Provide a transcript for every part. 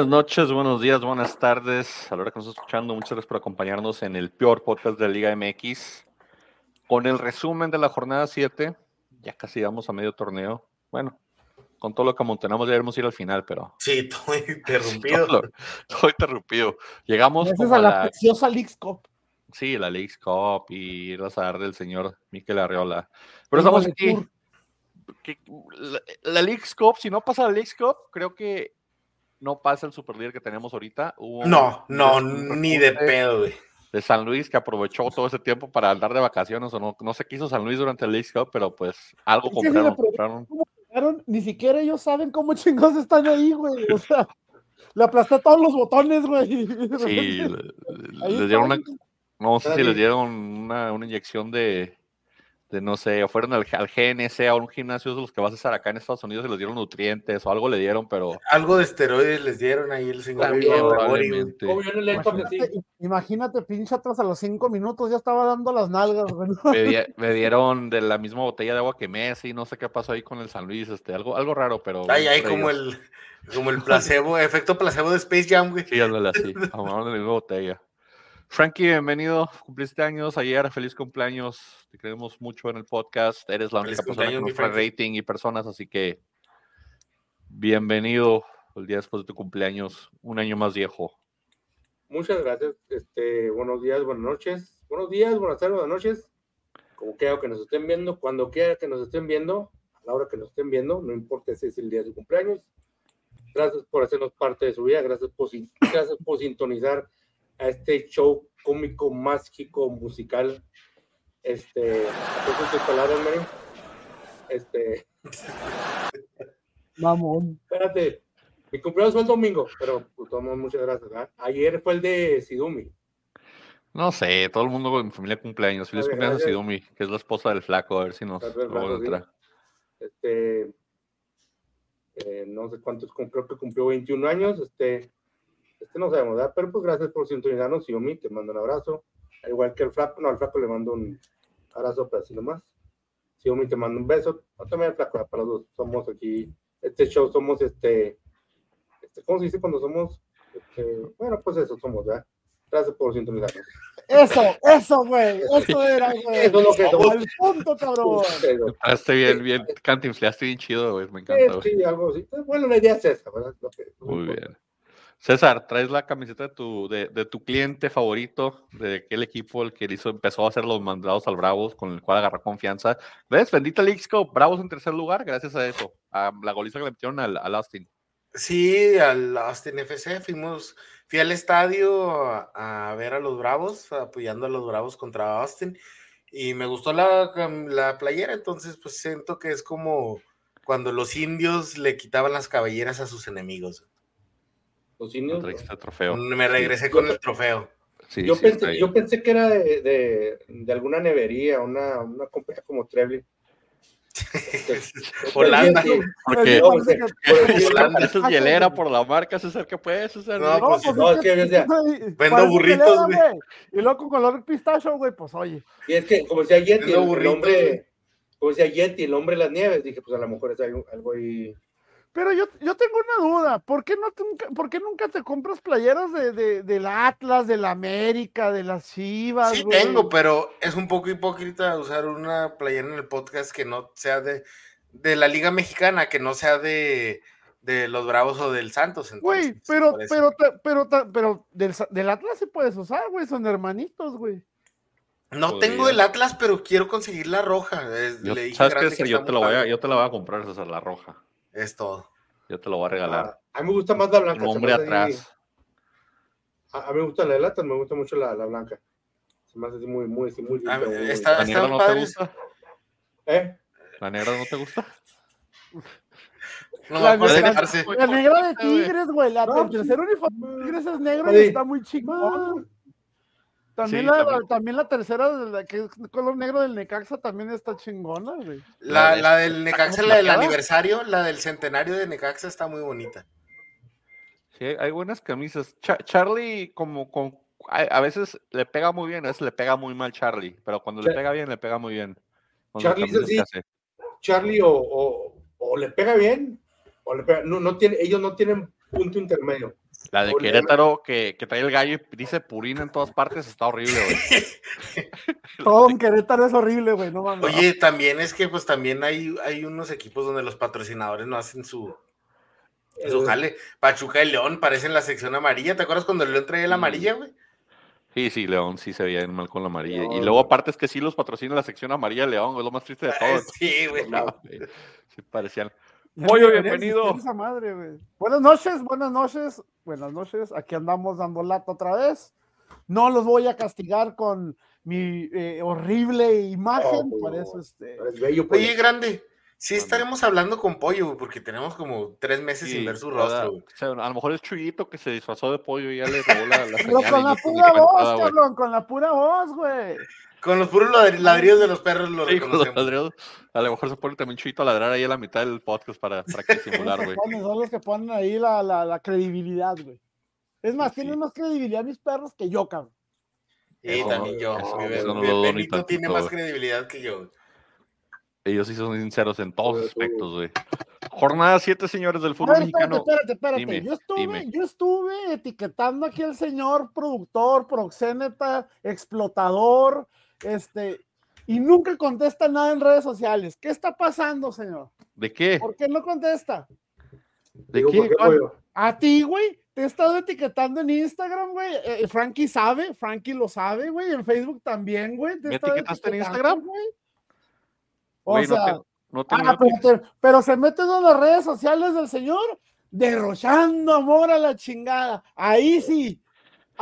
Buenas noches, buenos días, buenas tardes. A la hora que nos está escuchando, muchas gracias por acompañarnos en el peor podcast de la Liga MX. Con el resumen de la jornada 7, ya casi vamos a medio torneo. Bueno, con todo lo que amontonamos ya debemos ir al final, pero. Sí, todo interrumpido. todo, todo, interrumpido. Llegamos Gracias a la, preciosa Leagues Cup. Sí, la Leagues Cup y la azar del señor Miquel Arriola. Pero estamos aquí. Que, la, la Leagues Cup, si no pasa la Leagues Cup, creo que no pasa el super líder que tenemos ahorita. Hubo no, no, ni de pedo, güey. De San Luis que aprovechó todo ese tiempo para andar de vacaciones o no, no se quiso San Luis durante el League Cup, pero pues algo es compraron. Si compraron. Ni siquiera ellos saben cómo chingados están ahí, güey. O sea, le aplasté todos los botones, güey. Sí, les dieron una, no sé si les dieron una, una inyección de, de no sé, o fueron al, al, GNC a un gimnasio de los que vas a estar acá en Estados Unidos y les dieron nutrientes o algo le dieron, pero. Algo de esteroides les dieron ahí el señor. probablemente. Imagínate, imagínate, pinche atrás a los cinco minutos ya estaba dando las nalgas, güey. Me, me, dieron de la misma botella de agua que Messi, no sé qué pasó ahí con el San Luis, este, algo, algo raro, pero. Ay, ay, como el, como el placebo, efecto placebo de Space Jam, güey. Sí, ándale así, de la misma botella. Frankie, bienvenido. Cumpliste años ayer. Feliz cumpleaños. Te queremos mucho en el podcast. Eres la única persona que nos trae rating y personas, así que bienvenido el día después de tu cumpleaños, un año más viejo. Muchas gracias. Este, buenos días, buenas noches. Buenos días, buenas tardes, buenas noches. Como quiera que nos estén viendo, cuando quiera que nos estén viendo, a la hora que nos estén viendo, no importa si es el día de su cumpleaños. Gracias por hacernos parte de su vida. Gracias por, gracias por sintonizar a este show cómico, mágico, musical. Este, tus palabras, Mary. Este. Mamón. Espérate, mi cumpleaños fue el domingo, pero pues muchas gracias. ¿verdad? Ayer fue el de Sidumi. No sé, todo el mundo en mi familia cumpleaños. Feliz cumpleaños a Sidumi, que es la esposa del flaco, a ver si nos lo Este, eh, no sé cuántos, creo que cumplió 21 años. Este, este no sabemos, ¿verdad? Pero pues gracias por sintonizarnos, Xiaomi, te mando un abrazo. Al igual que el flaco, no, al flaco le mando un abrazo, pero así nomás. Xiaomi te mando un beso. No también el flaco, para los dos. Somos aquí, este show somos este, este ¿cómo se dice cuando somos? Este, bueno, pues eso somos, ¿verdad? Gracias por sintonizarnos. Eso, eso, güey. Eso era, güey. Eso es lo que somos. Al punto, cabrón. Esté bien, bien, cantinflaste bien chido, güey. Me encanta. Sí, sí, algo así. Bueno, la idea es esa, ¿verdad? Lo que, Muy bien. César, traes la camiseta de tu, de, de, tu cliente favorito, de aquel equipo el que empezó a hacer los mandados al Bravos, con el cual agarró confianza. ¿Ves? Bendita Lixco, Bravos en tercer lugar, gracias a eso, a la goliza que le metieron al, Austin. Sí, al Austin FC, fuimos, fui al estadio a, a, ver a los Bravos, apoyando a los Bravos contra Austin, y me gustó la, la playera, entonces pues siento que es como cuando los indios le quitaban las cabelleras a sus enemigos. Los indios. Trofeo. Me regresé sí. con el trofeo. Sí, yo, sí, pensé, yo pensé que era de, de, de alguna nevería, una, una compañía como Treble. Holanda. Porque Holanda es hielera por la marca, César, ¿qué puede César? No, No, pues, no, es que, sea, vendo burritos, güey. Y luego con color pistacho, güey, pues oye. y es que, como decía Yeti, el, el hombre, como decía Yeti, el hombre de las nieves, dije, pues a lo mejor es algo, algo ahí. Pero yo, yo tengo una duda, ¿por qué, no te, por qué nunca te compras playeras de, de, del Atlas, de la América, de las Chivas? Sí güey? tengo, pero es un poco hipócrita usar una playera en el podcast que no sea de, de la Liga Mexicana, que no sea de, de los Bravos o del Santos. Güey, pero, pero, pero, ta- pero del, del Atlas sí puedes usar, güey, son hermanitos, güey. No Podría. tengo el Atlas, pero quiero conseguir la roja. Es, Yo- le dije ¿Sabes que yo, te muy voy a, yo te la voy a comprar, César, la roja. Es todo. Yo te lo voy a regalar. Ah, a mí me gusta más la blanca. Un se hombre atrás. A, a mí me gusta la de lata, me gusta mucho la, la blanca. Se me hace así muy, muy, muy A limpia, mí- muy- está- ¿La negra no te padres. gusta? ¿Eh? ¿La negra no te gusta? No La negra- dejarse. La negra de Tigres, güey, la, No, el tercer uniforme de Tigres es negro y está muy chingón. También, Sí, la, también. también la tercera, de la que es color negro del Necaxa, también está chingona, güey. La, la del Necaxa, la del aniversario, la del centenario de Necaxa está muy bonita. Sí, hay buenas camisas. Cha- Charlie, como con. A, a veces le pega muy bien, a veces le pega muy mal Charlie, pero cuando le Char- pega bien, le pega muy bien. Charlie es así. Charlie o, o, o le pega bien, o le pega, no, no tiene, ellos no tienen punto intermedio. La de. Querétaro que, que trae el gallo y dice Purina en todas partes está horrible, güey. Todo en Querétaro es horrible, güey, no mames. Oye, también es que pues también hay, hay unos equipos donde los patrocinadores no hacen su, su Eh, jale. Pachuca y León parecen la sección amarilla. ¿Te acuerdas cuando el León traía la Mm. amarilla, güey? Sí, sí, León sí se veía mal con la amarilla. Y luego aparte es que sí los patrocina la sección amarilla de León, es lo más triste de todo. Sí, güey. No. Sí parecían. Pollo, bienvenido. existir esa madre, güey. Buenas noches, buenas noches, buenas noches. Aquí andamos dando lata otra vez. No los voy a castigar con mi eh, horrible imagen, No, por eso este. Eres bello, pues. Oye, grande. Sí estaremos hablando con Pollo, porque tenemos como tres meses sin ver su rostro, güey. O sea, a lo mejor es Chuyito que se disfrazó de pollo y ya le robó la, la Pero con la pura voz, cabrón, con la pura voz, güey. Con los puros ladri- ladrillos de los perros lo Sí. A lo mejor se pone también Chuyito a ladrar ahí a la mitad del podcast para, para que simular, Son los güey. que ponen- son los que ponen ahí la, la, la credibilidad, güey. Es más, Sí. tienen más credibilidad mis perros que yo, cabrón. Y Eso también yo. eso mi no lo tiene más credibilidad que yo. güey. Ellos sí son sinceros en todos los aspectos, güey. Jornada 7, señores del fútbol ver, espérate, mexicano. espérate, espérate. Dime, yo, estuve, dime. yo estuve etiquetando aquí al señor productor, proxéneta, explotador, este, y nunca contesta nada en redes sociales. ¿Qué está pasando, señor? ¿De qué? ¿Por qué no contesta? ¿De Digo, qué? A ti, güey. Te he estado etiquetando en Instagram, güey. Eh, Frankie sabe, Frankie lo sabe, güey. En Facebook también, güey. te ¿Me etiquetaste en Instagram? güey. O Güey, no sea, te- no tengo Ah, pero, te- pero se mete en las redes sociales del señor derrochando amor a la chingada. Ahí sí.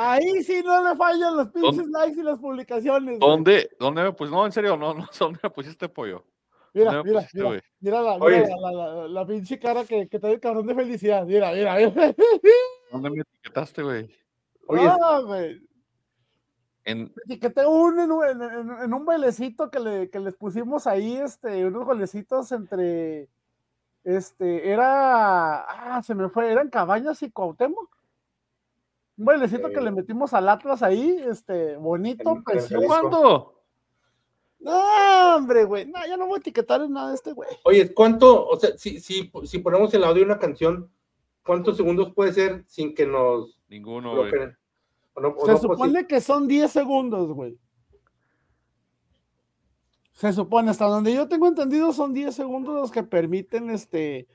Ahí sí no le fallan los pinches likes y las publicaciones. güey. ¿Dónde? ¿Dónde me pues No, en serio, no, no dónde me pusiste pollo. Mira, ¿Dónde me mira, pusiste, mira, güey? mira, la, Oye. mira la, la- la- la pinche cara que, que trae el cabrón de felicidad. Mira, mira, mira. ¿Dónde me etiquetaste, güey? Oye, Ah, güey. En, etiqueté un en, un- en- en- en un bailecito que, le, que les pusimos ahí, este, unos golecitos entre, este, era, ah, se me fue, eran Cabañas y Cuauhtémoc. Un bailecito que Ok. le metimos al Atlas ahí, este, bonito, precioso. ¿Cuándo? No, hombre, güey, no, ya no voy a etiquetar en nada de este güey. Oye, ¿cuánto, o sea, si, si, si ponemos el audio de una canción, cuántos segundos puede ser sin que nos Ninguno, güey. bloqueen? ¿O no- o Se no, supone que son 10 segundos, güey. Se supone, hasta donde yo tengo entendido, son 10 segundos los que permiten este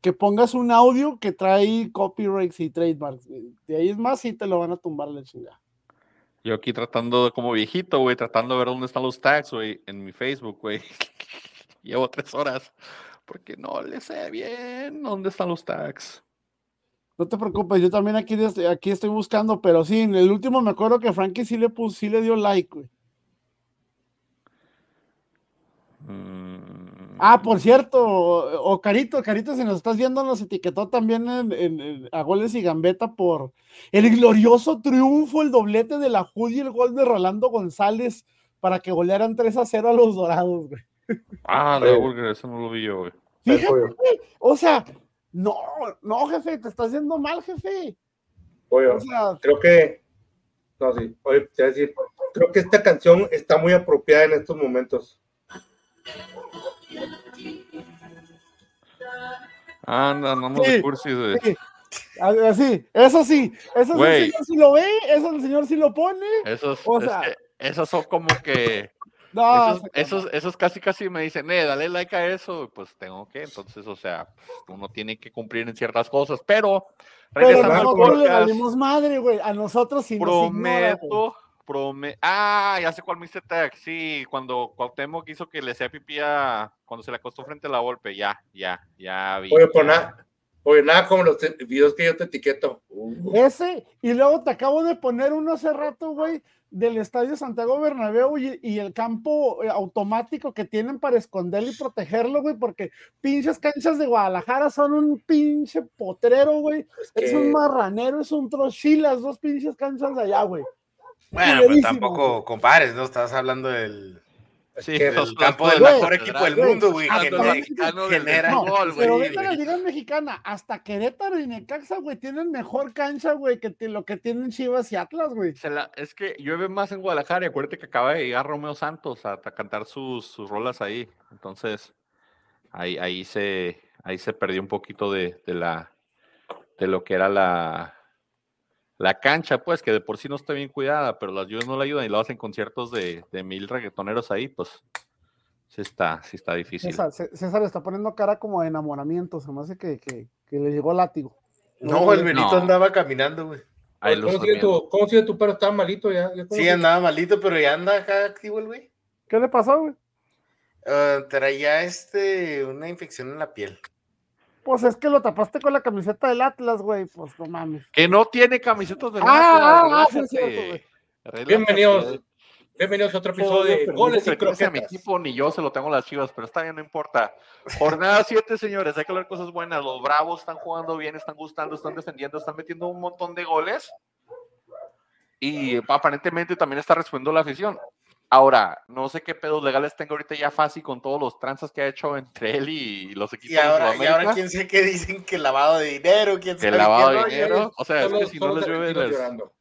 que pongas un audio que trae copyrights y trademarks. De ahí es más, sí te lo van a tumbar la chingada. Yo aquí tratando, como viejito, güey, tratando de ver dónde están los tags, güey, en mi Facebook, güey. Llevo tres horas porque no le sé bien dónde están los tags. No te preocupes, yo también aquí, aquí estoy buscando, pero sí, en el último me acuerdo que Frankie sí le puso, sí le dio like, güey. Mm, Ah, por cierto, o o Carito, Carito, si nos estás viendo, nos etiquetó también en, en- en- a goles y gambeta por el glorioso triunfo, el doblete de la Judy y el gol de Rolando González para que golearan 3 a 0 a los dorados, güey. Ah, Oye. de Burger, eso no lo vi yo, güey. Fíjate, o sea, no, no, jefe, te está haciendo mal, jefe. pollo. O sea, creo que, no, sí, oye, te voy a decir, creo que esta canción está muy apropiada en estos momentos. Anda, no me Sí, cursis, güey. sí, así, eso sí, eso sí, el señor sí lo ve, eso el señor sí lo pone. Esos, O es sea- que esos son como que. No, esos, esos, esos casi casi me dicen, eh, dale like a eso, pues tengo que, entonces, o sea, uno tiene que cumplir en ciertas cosas, pero pero regresando al nosotros le podcast, valimos madre, güey, a nosotros sí nos ignora, prometo, ah, ya sé cuál me hice tag, sí, cuando Cuauhtémoc hizo que le hacía pipí a, cuando se le acostó frente a la golpe, ya, ya, ya vi. Oye, ya. nada, oye, nada como los videos que yo te etiqueto. Uh, Ese, y luego te acabo de poner uno hace rato, güey, del Estadio Santiago Bernabéu y, y el campo eh, automático que tienen para esconderlo y protegerlo, güey, porque pinches canchas de Guadalajara son un pinche potrero, güey. es un marranero, es un trochil, las dos pinches canchas de allá, güey. Bueno, pero Culerísimo, tampoco compares, ¿no? Estás hablando del, Sí, los- campo los- del Güey, mejor equipo del mundo, güey. mexicanos del genera- Pero güey. vete a la Liga Mexicana, hasta Querétaro y Necaxa, güey, tienen mejor cancha, güey, que lo que tienen Chivas y Atlas, güey. Se la- es que llueve más en Guadalajara y acuérdate que acaba de llegar Romeo Santos a, a cantar sus, sus rolas ahí. Entonces, ahí, ahí, se, ahí se perdió un poquito de, de la de lo que era la, la cancha, pues, que de por sí no está bien cuidada, pero las lluvias no la ayudan y lo hacen conciertos de, de mil reggaetoneros ahí, pues sí está, sí está difícil. César, César está poniendo cara como de enamoramiento, se me hace que, que, que le llegó látigo. No, el Benito No. andaba caminando, güey. ¿Cómo viendo. tu, ¿Cómo sigue tu perro? ¿Estaba malito ya? ¿Ya cómo Sí, andaba malito, pero ya anda acá activo el güey. ¿Qué le pasó, güey? Ah, traía este, una infección en la piel. Pues es que lo tapaste con la camiseta del Atlas, güey. Pues no mames. Que no tiene camisetas de Ah, ah, ah, Atlas, sí, es cierto, relájate. güey. Relájate. Bienvenidos. Bienvenidos a otro episodio de Goles y a mi Croquetas. equipo, ni yo se lo tengo a las chivas, pero está bien, no importa. Jornada 7, señores, hay que hablar cosas buenas. Los Bravos están jugando bien, están gustando, están defendiendo, están metiendo un montón de goles. Y aparentemente también está respondiendo la afición. Ahora, no sé qué pedos legales tengo ahorita ya fácil con todos los tranzas que ha hecho entre él y los equipos Y ahora, de y ahora quién sé qué dicen que lavado de dinero, quién Que sabe lavado qué de dinero. O sea, es que si no les llueve, argentinos les- llorando.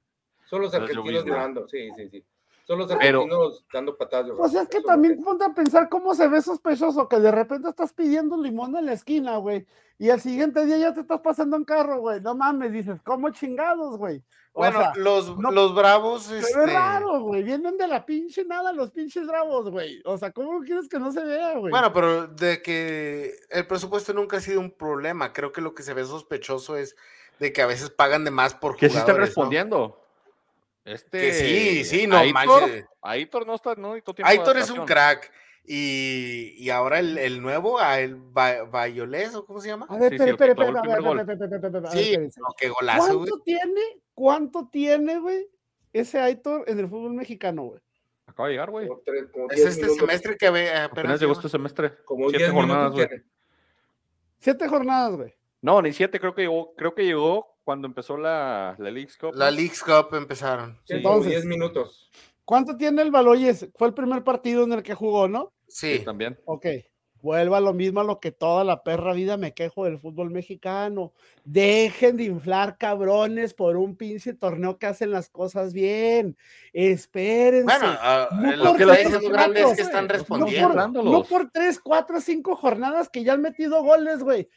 Son los argentinos llorando, sí, sí, sí. Son los Pero- argentinos dando patadas. de Pues es que Eso también lo ponte a pensar cómo se ve sospechoso que de repente estás pidiendo limón en la esquina, güey. Y al siguiente día ya te estás pasando en carro, güey. No mames, dices, ¿cómo chingados, güey? O Bueno, sea, los, no- los bravos, se este, ve raro, güey. Vienen de la pinche nada los pinches bravos, güey. O sea, ¿cómo quieres que no se vea, güey? bueno, pero de que el presupuesto nunca ha sido un problema. Creo que lo que se ve sospechoso es de que a veces pagan de más por Que sí jugadores. están ¿no? Este, Que sí, sí, no Aitor, manches. Aitor no está, no, Aitor es un crack. Y, y ahora el, el nuevo, el Ba- Bayolés, ¿o cómo se llama? a ver, espera, sí, el que espera, espera, Sí, no, qué golazo, güey. ¿Cuánto tiene, cuánto tiene, güey, ese Aitor en el fútbol mexicano, güey? Acaba de llegar, güey. Es este minutos- semestre que ve, apenas Apenas llegó este semestre. Como siete 10 jornadas, güey. Siete jornadas, güey. No, ni siete, creo que llegó, creo que llegó cuando empezó la, la League's Cup. La. League's Cup empezaron. Sí, Entonces- 10 minutos. ¿Cuánto tiene el Baloyes? Fue el primer partido en el que jugó, ¿no? Sí, Sí. también. Ok. Vuelva a lo mismo a lo que toda la perra vida me quejo del fútbol mexicano. Dejen de inflar cabrones por un pinche torneo que hacen las cosas bien. Espérense. Bueno, No lo que tres, diciendo cuatro, grande es que están por- no, respondiendo. por, no por tres, cuatro, cinco jornadas que ya han metido goles, güey.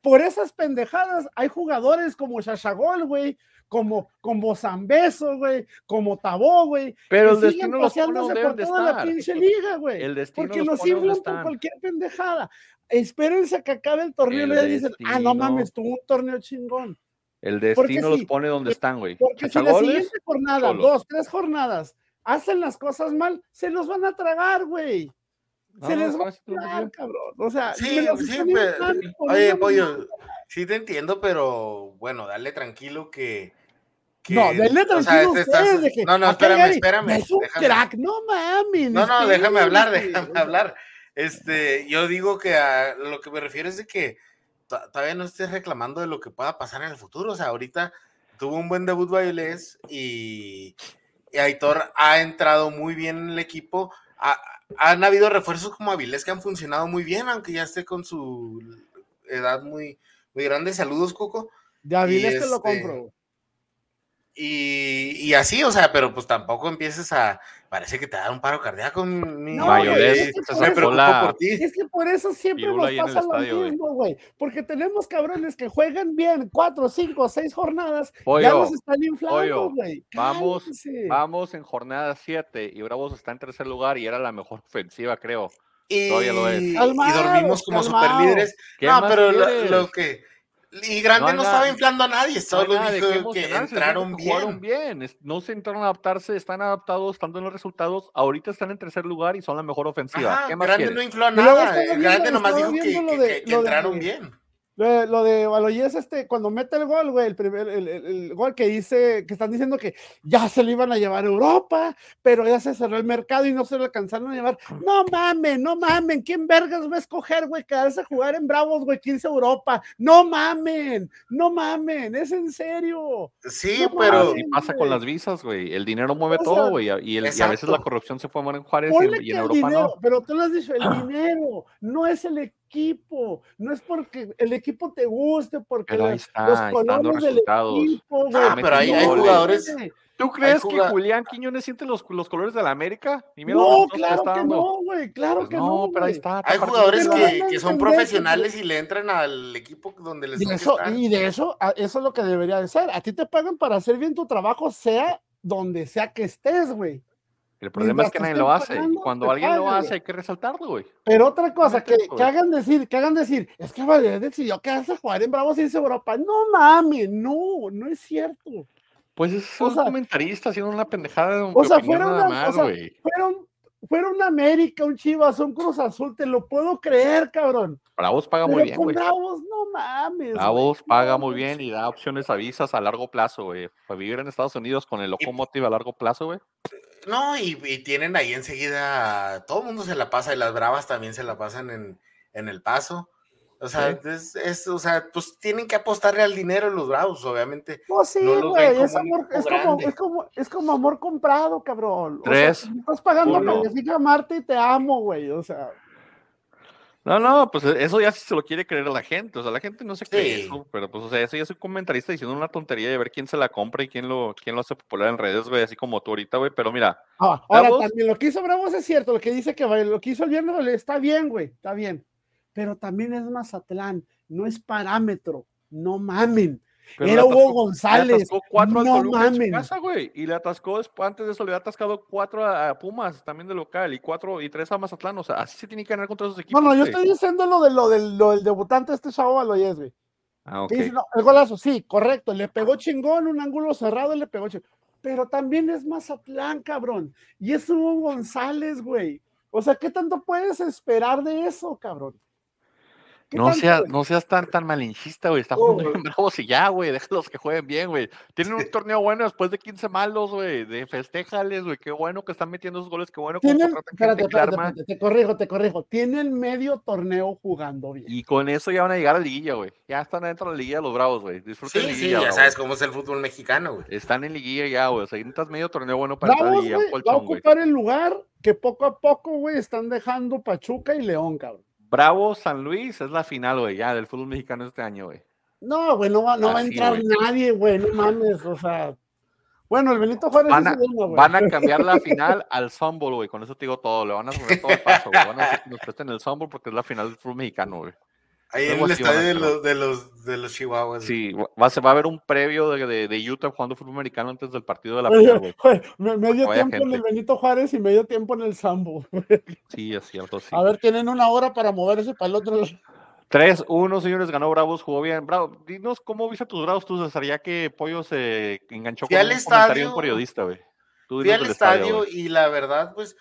Por esas pendejadas hay jugadores como Shashagol, güey, como, como Zambeso, güey, como Tabó, güey. Pero que el destino los pone donde por toda la pinche liga, güey. El destino Porque los los inflan por cualquier pendejada. Espérense a que acabe el torneo El y ya dicen, ah, no mames, tuvo un torneo chingón. El Porque destino los sí, pone donde están, güey. Porque si la siguiente jornada, dos, tres jornadas, hacen las cosas mal, se los van a tragar, güey. Se No, les va a cabrón. O sea, Sí, sí, pero- por Oye, pollo, sí te entiendo, pero bueno, dale tranquilo que. que- No, denle o sea, tranquilo te ustedes estás- de que, No, no, "Ah, espérame, Gary, espérame. Es un déjame. crack, no mames. No, no, déjame hablar, déjame hablar. Este, yo digo que a lo que me refiero es de que to- todavía no estés reclamando de lo que pueda pasar en el futuro. O sea, ahorita tuvo un buen debut Bailés y, y Aitor ha entrado muy bien en el equipo. Ha- han habido refuerzos como Avilés que han funcionado muy bien, aunque ya esté con su edad muy, muy grande. Saludos, Coco. De Avilés y te lo este, compro. Y, y así, o sea, pero pues tampoco empieces a. Parece que te da un paro cardíaco. Mi, No, es que por eso- por ti. Es que por eso siempre nos pasa lo estadio, güey. mismo, güey. Porque tenemos cabrones que juegan bien cuatro, cinco, seis jornadas, ya Pollo, los están inflando, güey. vamos. Vamos en jornada 7 y Bravos está en tercer lugar y era la mejor ofensiva, creo. Y, Todavía lo es. y Calmados, dormimos como superlíderes. ¿Qué No, pero lo, lo que. Y Grande No no, estaba inflando a nadie, No solo qué dijo que entraron que jugaron bien. bien. No se entraron a adaptarse, están adaptados, están dando los resultados. Ahorita están en tercer lugar y son la mejor ofensiva. Ajá, ¿Qué más Grande quieres? no infló a nada. Grande nomás dijo que, de- de- entraron bien. Lo de, lo de Baloyes, este, cuando mete el gol, güey, el, primer, el, el- el gol que dice, que están diciendo que ya se lo iban a llevar a Europa, pero ya se cerró el mercado y no se lo alcanzaron a llevar. No mamen, no mamen, ¿quién vergas va a escoger, güey, quedarse a jugar en Bravos, güey, 15 Europa? No mamen, no mamen, es en serio. Sí, No pero. Así pasa con las visas, güey. El dinero mueve O sea, todo, güey. Y, el- y a veces la corrupción se forma en Juárez y en, y Europa dinero, no. pero tú lo has dicho, el dinero no es el equipo, no es porque el equipo te guste, porque Pero la- ahí está, los ahí colores del equipo, güey, Ah, pero hay- hay jugadores-. ¿Tú crees que Julián Quiñones siente los, los colores de la América? Y mira No, claro que no, güey, claro Pues que no, no. pero ahí está. Hay jugadores que, son profesionales y le entran al equipo donde les Y eso, estar. y de eso, a- eso es lo que debería de ser. A ti te pagan para hacer bien tu trabajo, sea donde sea que estés, güey. El problema es que nadie lo hace. Pagando, cuando alguien lo hace, güey. hay que resaltarlo, güey. Pero otra cosa, que, hagan decir, que hagan decir, es que Valer decidió quedarse a jugar en Bravos y irse a Europa. No mames, no, no es cierto. Pues es O un sea- comentarista haciendo una pendejada de O sea, fuera nada una- o sea, güey. Fueron, fueron América, un Chivas, un Cruz Azul, te lo puedo creer, cabrón. Bravos paga muy bien, con güey. Bravos, no mames. güey. Bravos paga muy bien y da opciones a visas a largo plazo, güey. Para vivir en Estados Unidos con el Locomotive a largo plazo, güey. No, y, y tienen ahí enseguida, todo el mundo se la pasa y las bravas también se la pasan en, en el paso. O sea, Sí. es, es- o sea, pues tienen que apostarle al dinero los bravos, obviamente. Pues sí, no los güey, es, amor, es, como, es, como, es como amor comprado, cabrón. O sea, Tres, estás pagando uno. que amarte y te amo, güey. O sea, No, no, pues eso ya sí se lo quiere creer a la gente. O sea, la gente no se cree Sí. eso. Pero pues, o sea, eso ya es un comentarista diciendo una tontería de ver quién se la compra y quién lo, quién lo hace popular en redes, güey. Así como tú ahorita, güey. Pero mira, ah, ahora Bravos. también lo que hizo Bravos es cierto, lo que dice que lo que hizo el viernes está bien, güey, está bien. Pero también es Mazatlán, no es parámetro, no mamen. Pero Era Hugo González, cuatro al no Toluca en su casa, güey. Y le atascó antes de eso, le había atascado cuatro a, a Pumas, también de local, y cuatro y tres a Mazatlán. O sea, así se tiene que ganar contra esos equipos. No, no, yo estoy diciendo lo, de, lo, del, lo del debutante este chavo Baloyes, güey. Ah, ok. Que dice, no, el golazo, sí, correcto, le pegó chingón, un ángulo cerrado, le pegó chingón. Pero también es Mazatlán, cabrón. Y es Hugo González, güey. O sea, ¿qué tanto puedes esperar de eso, cabrón? ¿Qué No, tanto, seas, güey? no seas tan, tan malinchista, güey. Está Oh, jugando bien bravos y ya, güey. Déjalos que jueguen bien, güey. Tienen un torneo bueno después de 15 malos, güey. De festéjales, güey. Qué bueno que están metiendo esos goles. Qué bueno que Tienen, espérate, espérate, espérate, te corrijo, te corrijo. Tienen medio torneo jugando bien. Y con eso ya van a llegar a la liguilla, güey. Ya están dentro de la liguilla los bravos, güey. Disfruten Sí, la sí, liguilla. ya bravos. sabes cómo es el fútbol mexicano, güey. Están en liguilla ya, güey. O sea, necesitas medio torneo bueno para entrar a la Bravos, liguilla. un va a colchón, güey. ocupar el lugar que poco a poco, güey, están dejando Pachuca y León, cabrón. Bravo San Luis es la final, güey, ya del fútbol mexicano este año, güey. No, güey, no va, no va a entrar nadie, güey, no mames, o sea. Bueno, el Benito Juárez Van es a, bueno, güey. van a cambiar la final al Zumble, güey. Con eso te digo todo. Le van a poner todo el paso, güey. Van a decir que nos presten el Zumble porque es la final del fútbol mexicano, güey. Ahí en el estadio de los, de los, de los Chihuahuas. Sí, va, va a haber un previo de, de, de Utah jugando fútbol americano antes del partido de la Oye, güey. güey, me- medio tiempo en el gente. Benito Juárez y medio tiempo en el Sambo. Sí, es cierto, sí. A ver, tienen una hora para moverse para el otro. 3-1, señores, ganó Bravos, jugó bien. Bravo, dinos cómo viste a tus Bravos tú, César, ya que Pollo se enganchó Fui con al un comentario de un estadio, periodista, güey. Tú Fui al estadio güey. y la verdad, pues,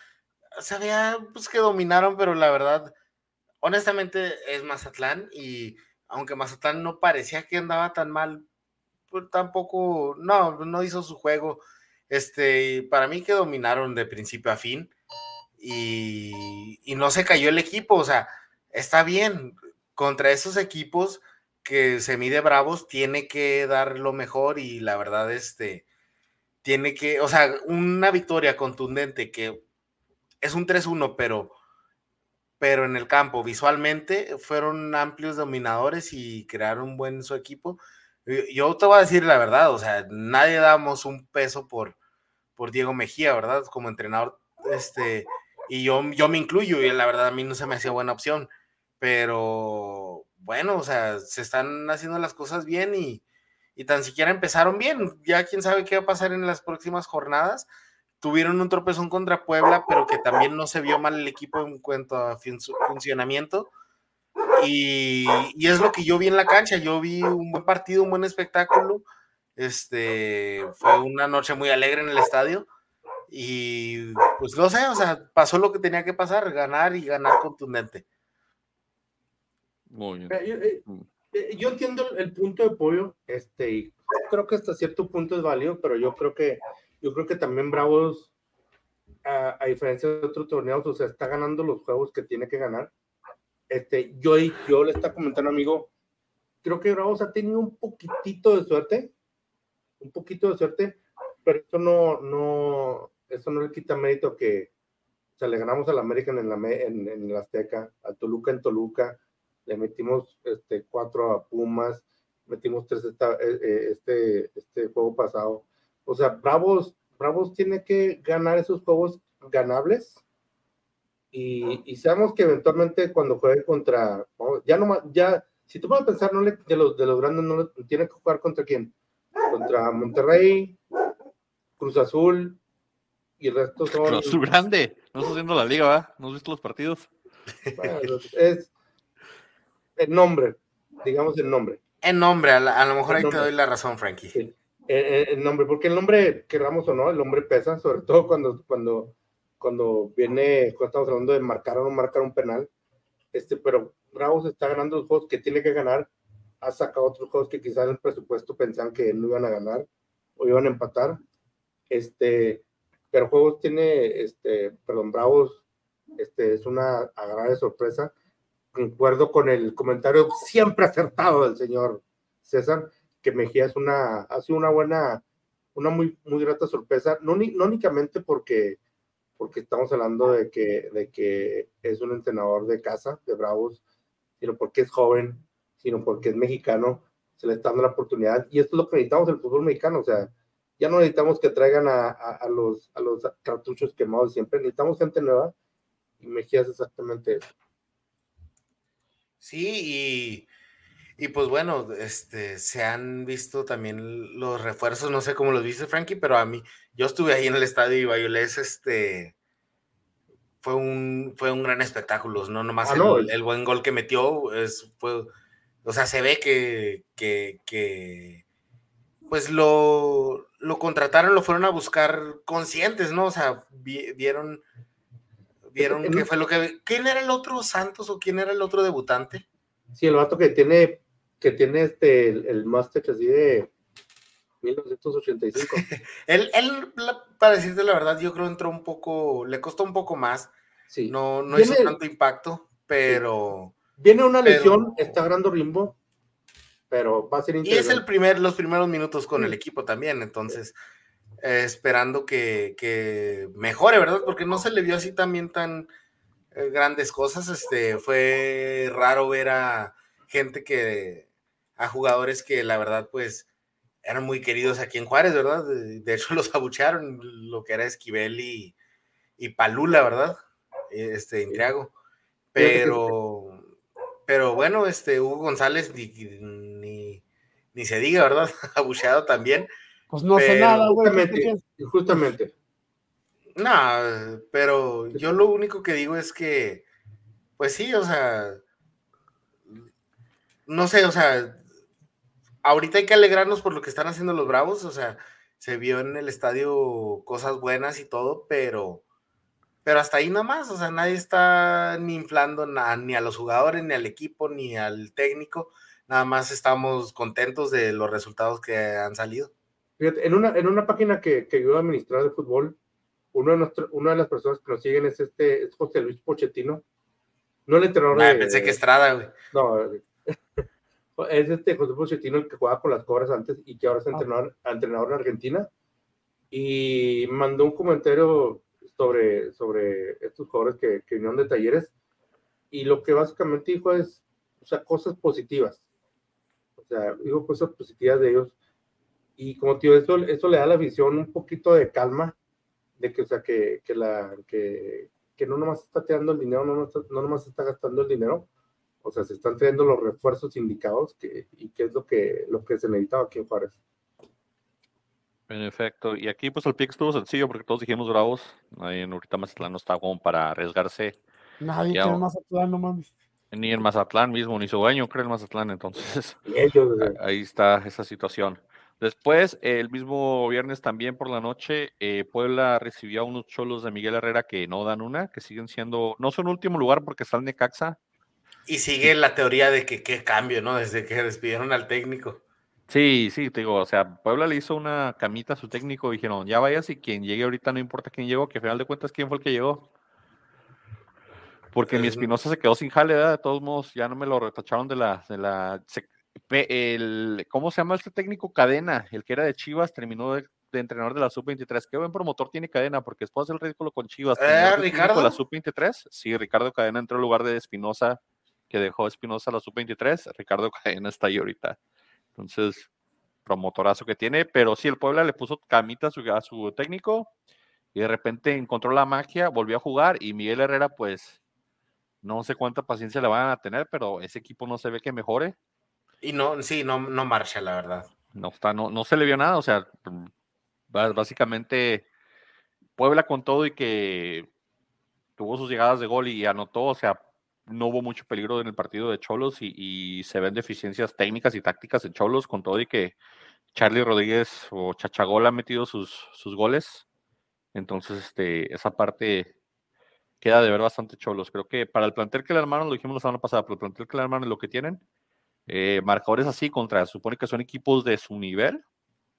se veía pues, que dominaron, pero la verdad, honestamente, es Mazatlán y aunque Mazatlán no parecía que andaba tan mal, pues tampoco, no, no hizo su juego. Este, para mí que dominaron de principio a fin y, y no se cayó el equipo, o sea, está bien, contra esos equipos que se mide bravos, tiene que dar lo mejor y la verdad, este, tiene que, o sea, una victoria contundente que es un 3-1, pero, pero en el campo, visualmente, fueron amplios dominadores y crearon buen su equipo. Eh, Yo te voy a decir la verdad, o sea, nadie damos un peso por, por Diego Mejía, ¿verdad? Como entrenador, este, y yo, yo me incluyo, y la verdad a mí no se me hacía buena opción, pero bueno, o sea, se están haciendo las cosas bien y, y tan siquiera empezaron bien. Ya quién sabe qué va a pasar en las próximas jornadas. Tuvieron un tropezón contra Puebla, pero que también no se vio mal el equipo en cuanto a funcionamiento. Y, y es lo que yo vi en la cancha. Yo vi un buen partido, un buen espectáculo. Este fue una noche muy alegre en el estadio. Y pues no sé, o sea, pasó lo que tenía que pasar, ganar y ganar contundente. Muy bien. Eh, yo, eh, Mm. eh, yo entiendo el, el punto de pollo, este, y creo que hasta cierto punto es válido, pero yo creo que, yo creo que también Bravos, a, a diferencia de otros torneos, o sea, está ganando los juegos que tiene que ganar. Este, yo, yo le está comentando, amigo, creo que Bravos ha tenido un poquitito de suerte, un poquito de suerte, pero eso no, no, eso no le quita mérito que, o sea, le ganamos al American en la, en, en Azteca, al Toluca en Toluca, le metimos este, cuatro a Pumas, metimos tres eh, eh, este, este juego pasado. O sea, Bravos, Bravos tiene que ganar esos juegos ganables. Y, y sabemos que eventualmente cuando juegue contra, ya no ya, si tú puedes pensar, no le, de los de los grandes no le, tiene que jugar contra quién, contra Monterrey, Cruz Azul y el resto son. Cruz Azul grande, no estás viendo la liga, ¿va? ¿No has visto los partidos? Bueno, es el nombre, digamos el nombre. En nombre, a, la- a lo mejor El ahí te doy la razón, Frankie. Sí. El, el- el nombre, porque el nombre, queramos o no, el nombre pesa, sobre todo cuando, cuando, cuando viene, cuando estamos hablando de marcar o no marcar un penal. Este, pero Bravos está ganando los juegos que tiene que ganar. Ha sacado otros juegos que quizás en el presupuesto pensaban que no iban a ganar o iban a empatar. Este, pero juegos tiene, este, perdón, Bravos, este, es una agradable sorpresa. Concuerdo con el comentario siempre acertado del señor César, que Mejía es una, ha sido una buena, una muy, muy grata sorpresa, no, ni- no únicamente porque, porque estamos hablando de que, de que es un entrenador de casa, de Bravos, sino porque es joven, sino porque es mexicano, se le está dando la oportunidad, y esto es lo que necesitamos en el fútbol mexicano, o sea, ya no necesitamos que traigan a, a- a los, a los cartuchos quemados siempre, necesitamos gente nueva, y Mejía es exactamente eso. Sí, y, y pues bueno, este, se han visto también los refuerzos, no sé cómo los viste, Frankie, pero a mí, yo estuve ahí en el estadio y Bayolés, este, fue un, fue un gran espectáculo, no nomás Ah, el, no. el buen gol que metió, es, fue, o sea, se ve que, que, que pues lo, lo contrataron, lo fueron a buscar conscientes, ¿no? O sea, vi- vieron, vieron qué fue lo que... ¿Quién era el otro Santos o quién era el otro debutante? Sí, el vato que tiene, que tiene este, el, el mustache así de 1985. Él, él, para decirte la verdad, yo creo entró un poco, le costó un poco más, Sí. no, no Viene- hizo tanto impacto, pero... Viene una Pero- lesión, está agarrando rimbo, pero va a ser Y es interesante. el primer, los primeros minutos con el equipo también, entonces, eh, esperando que, que mejore, ¿verdad? Porque no se le vio así también tan eh, grandes cosas, este, fue raro ver a gente que, a jugadores que la verdad, pues, eran muy queridos aquí en Juárez, ¿verdad? De, hecho, los abucharon, lo que era Esquivel y, y Palula, ¿verdad? Este, Intriago. Pero, pero bueno, este, Hugo González ni, ni, ni se diga, ¿verdad? Abucheado también. Pues no sé Pero nada, güey. justamente. No, pero yo lo único que digo es que, pues sí, o sea, no sé, o sea, ahorita hay que alegrarnos por lo que están haciendo los Bravos, o sea, se vio en el estadio cosas buenas y todo, pero, pero hasta ahí nada más, o sea, nadie está ni inflando na- ni a los jugadores, ni al equipo, ni al técnico, nada más estamos contentos de los resultados que han salido. Fíjate, en una, en una página que, que yo administrar de fútbol, uno de nuestro, una de las personas que nos siguen es este es José Luis Pochettino. No el entrenador Ah, de- pensé que Estrada, güey. No, es este José Pochettino el que jugaba con las cobras antes y que ahora es Ah. entrenador, entrenador en Argentina. Y mandó un comentario sobre, sobre estos jugadores que, que vinieron de talleres. Y lo que básicamente dijo es, o sea, cosas positivas. O sea, dijo cosas positivas de ellos. Y como tío, eso, eso le da a la visión un poquito de calma, de que, o sea, que, que, la, que, que no nomás está tirando el dinero, no, no, está- no nomás está gastando el dinero, o sea, se están trayendo los refuerzos indicados que, y que es lo que, lo que se necesitaba aquí en Juárez. En efecto, y aquí pues el pick estuvo sencillo porque todos dijimos bravos. Ahí en ahorita Mazatlán no está como para arriesgarse Nadie Ya, más Mazatlán, no mames. ni en Mazatlán mismo, ni su dueño cree en Mazatlán, entonces Y ellos, ahí está esa situación. Después, el mismo viernes también por la noche, eh, Puebla recibió a unos cholos de Miguel Herrera que no dan una, que siguen siendo, no son último lugar porque están de Caxa. Y sigue la teoría de que qué cambio, ¿no? Desde que despidieron al técnico. Sí, sí, te digo, o sea, Puebla le hizo una camita a su técnico dijeron, ya vayas y quien llegue ahorita no importa quién llegó, que al final de cuentas quién fue el que llegó. Porque mi Espinosa se quedó sin jale, ¿verdad? de todos modos, ya no me lo retacharon de la, de la, se- el, ¿cómo se llama este técnico? Cadena, el que era de Chivas, terminó de, de entrenador de la sub-23. Qué buen promotor tiene Cadena, porque después del ridículo con Chivas. Eh, terminó de ¿Ricardo? la sub-23, sí, Ricardo Cadena entró en lugar de Espinosa, que dejó Espinosa la sub-23, Ricardo Cadena está ahí ahorita. Entonces, promotorazo que tiene, pero sí, el Puebla le puso camita a su, a su técnico y de repente encontró la magia, volvió a jugar y Miguel Herrera, pues no sé cuánta paciencia le van a tener, pero ese equipo no se ve que mejore. Y no, sí, no, no marcha, la verdad. No está, no, no se le vio nada, o sea, básicamente Puebla con todo y que tuvo sus llegadas de gol y anotó, o sea, no hubo mucho peligro en el partido de Cholos y, se ven deficiencias técnicas y tácticas en Cholos con todo y que Charlie Rodríguez o Chachagol ha metido sus, sus goles. Entonces, este, esa parte queda de ver bastante Cholos. Creo que para el plantel que le armaron, lo dijimos la semana pasada, pero el plantel que le armaron es lo que tienen, eh, marcadores así contra, supone que son equipos de su nivel,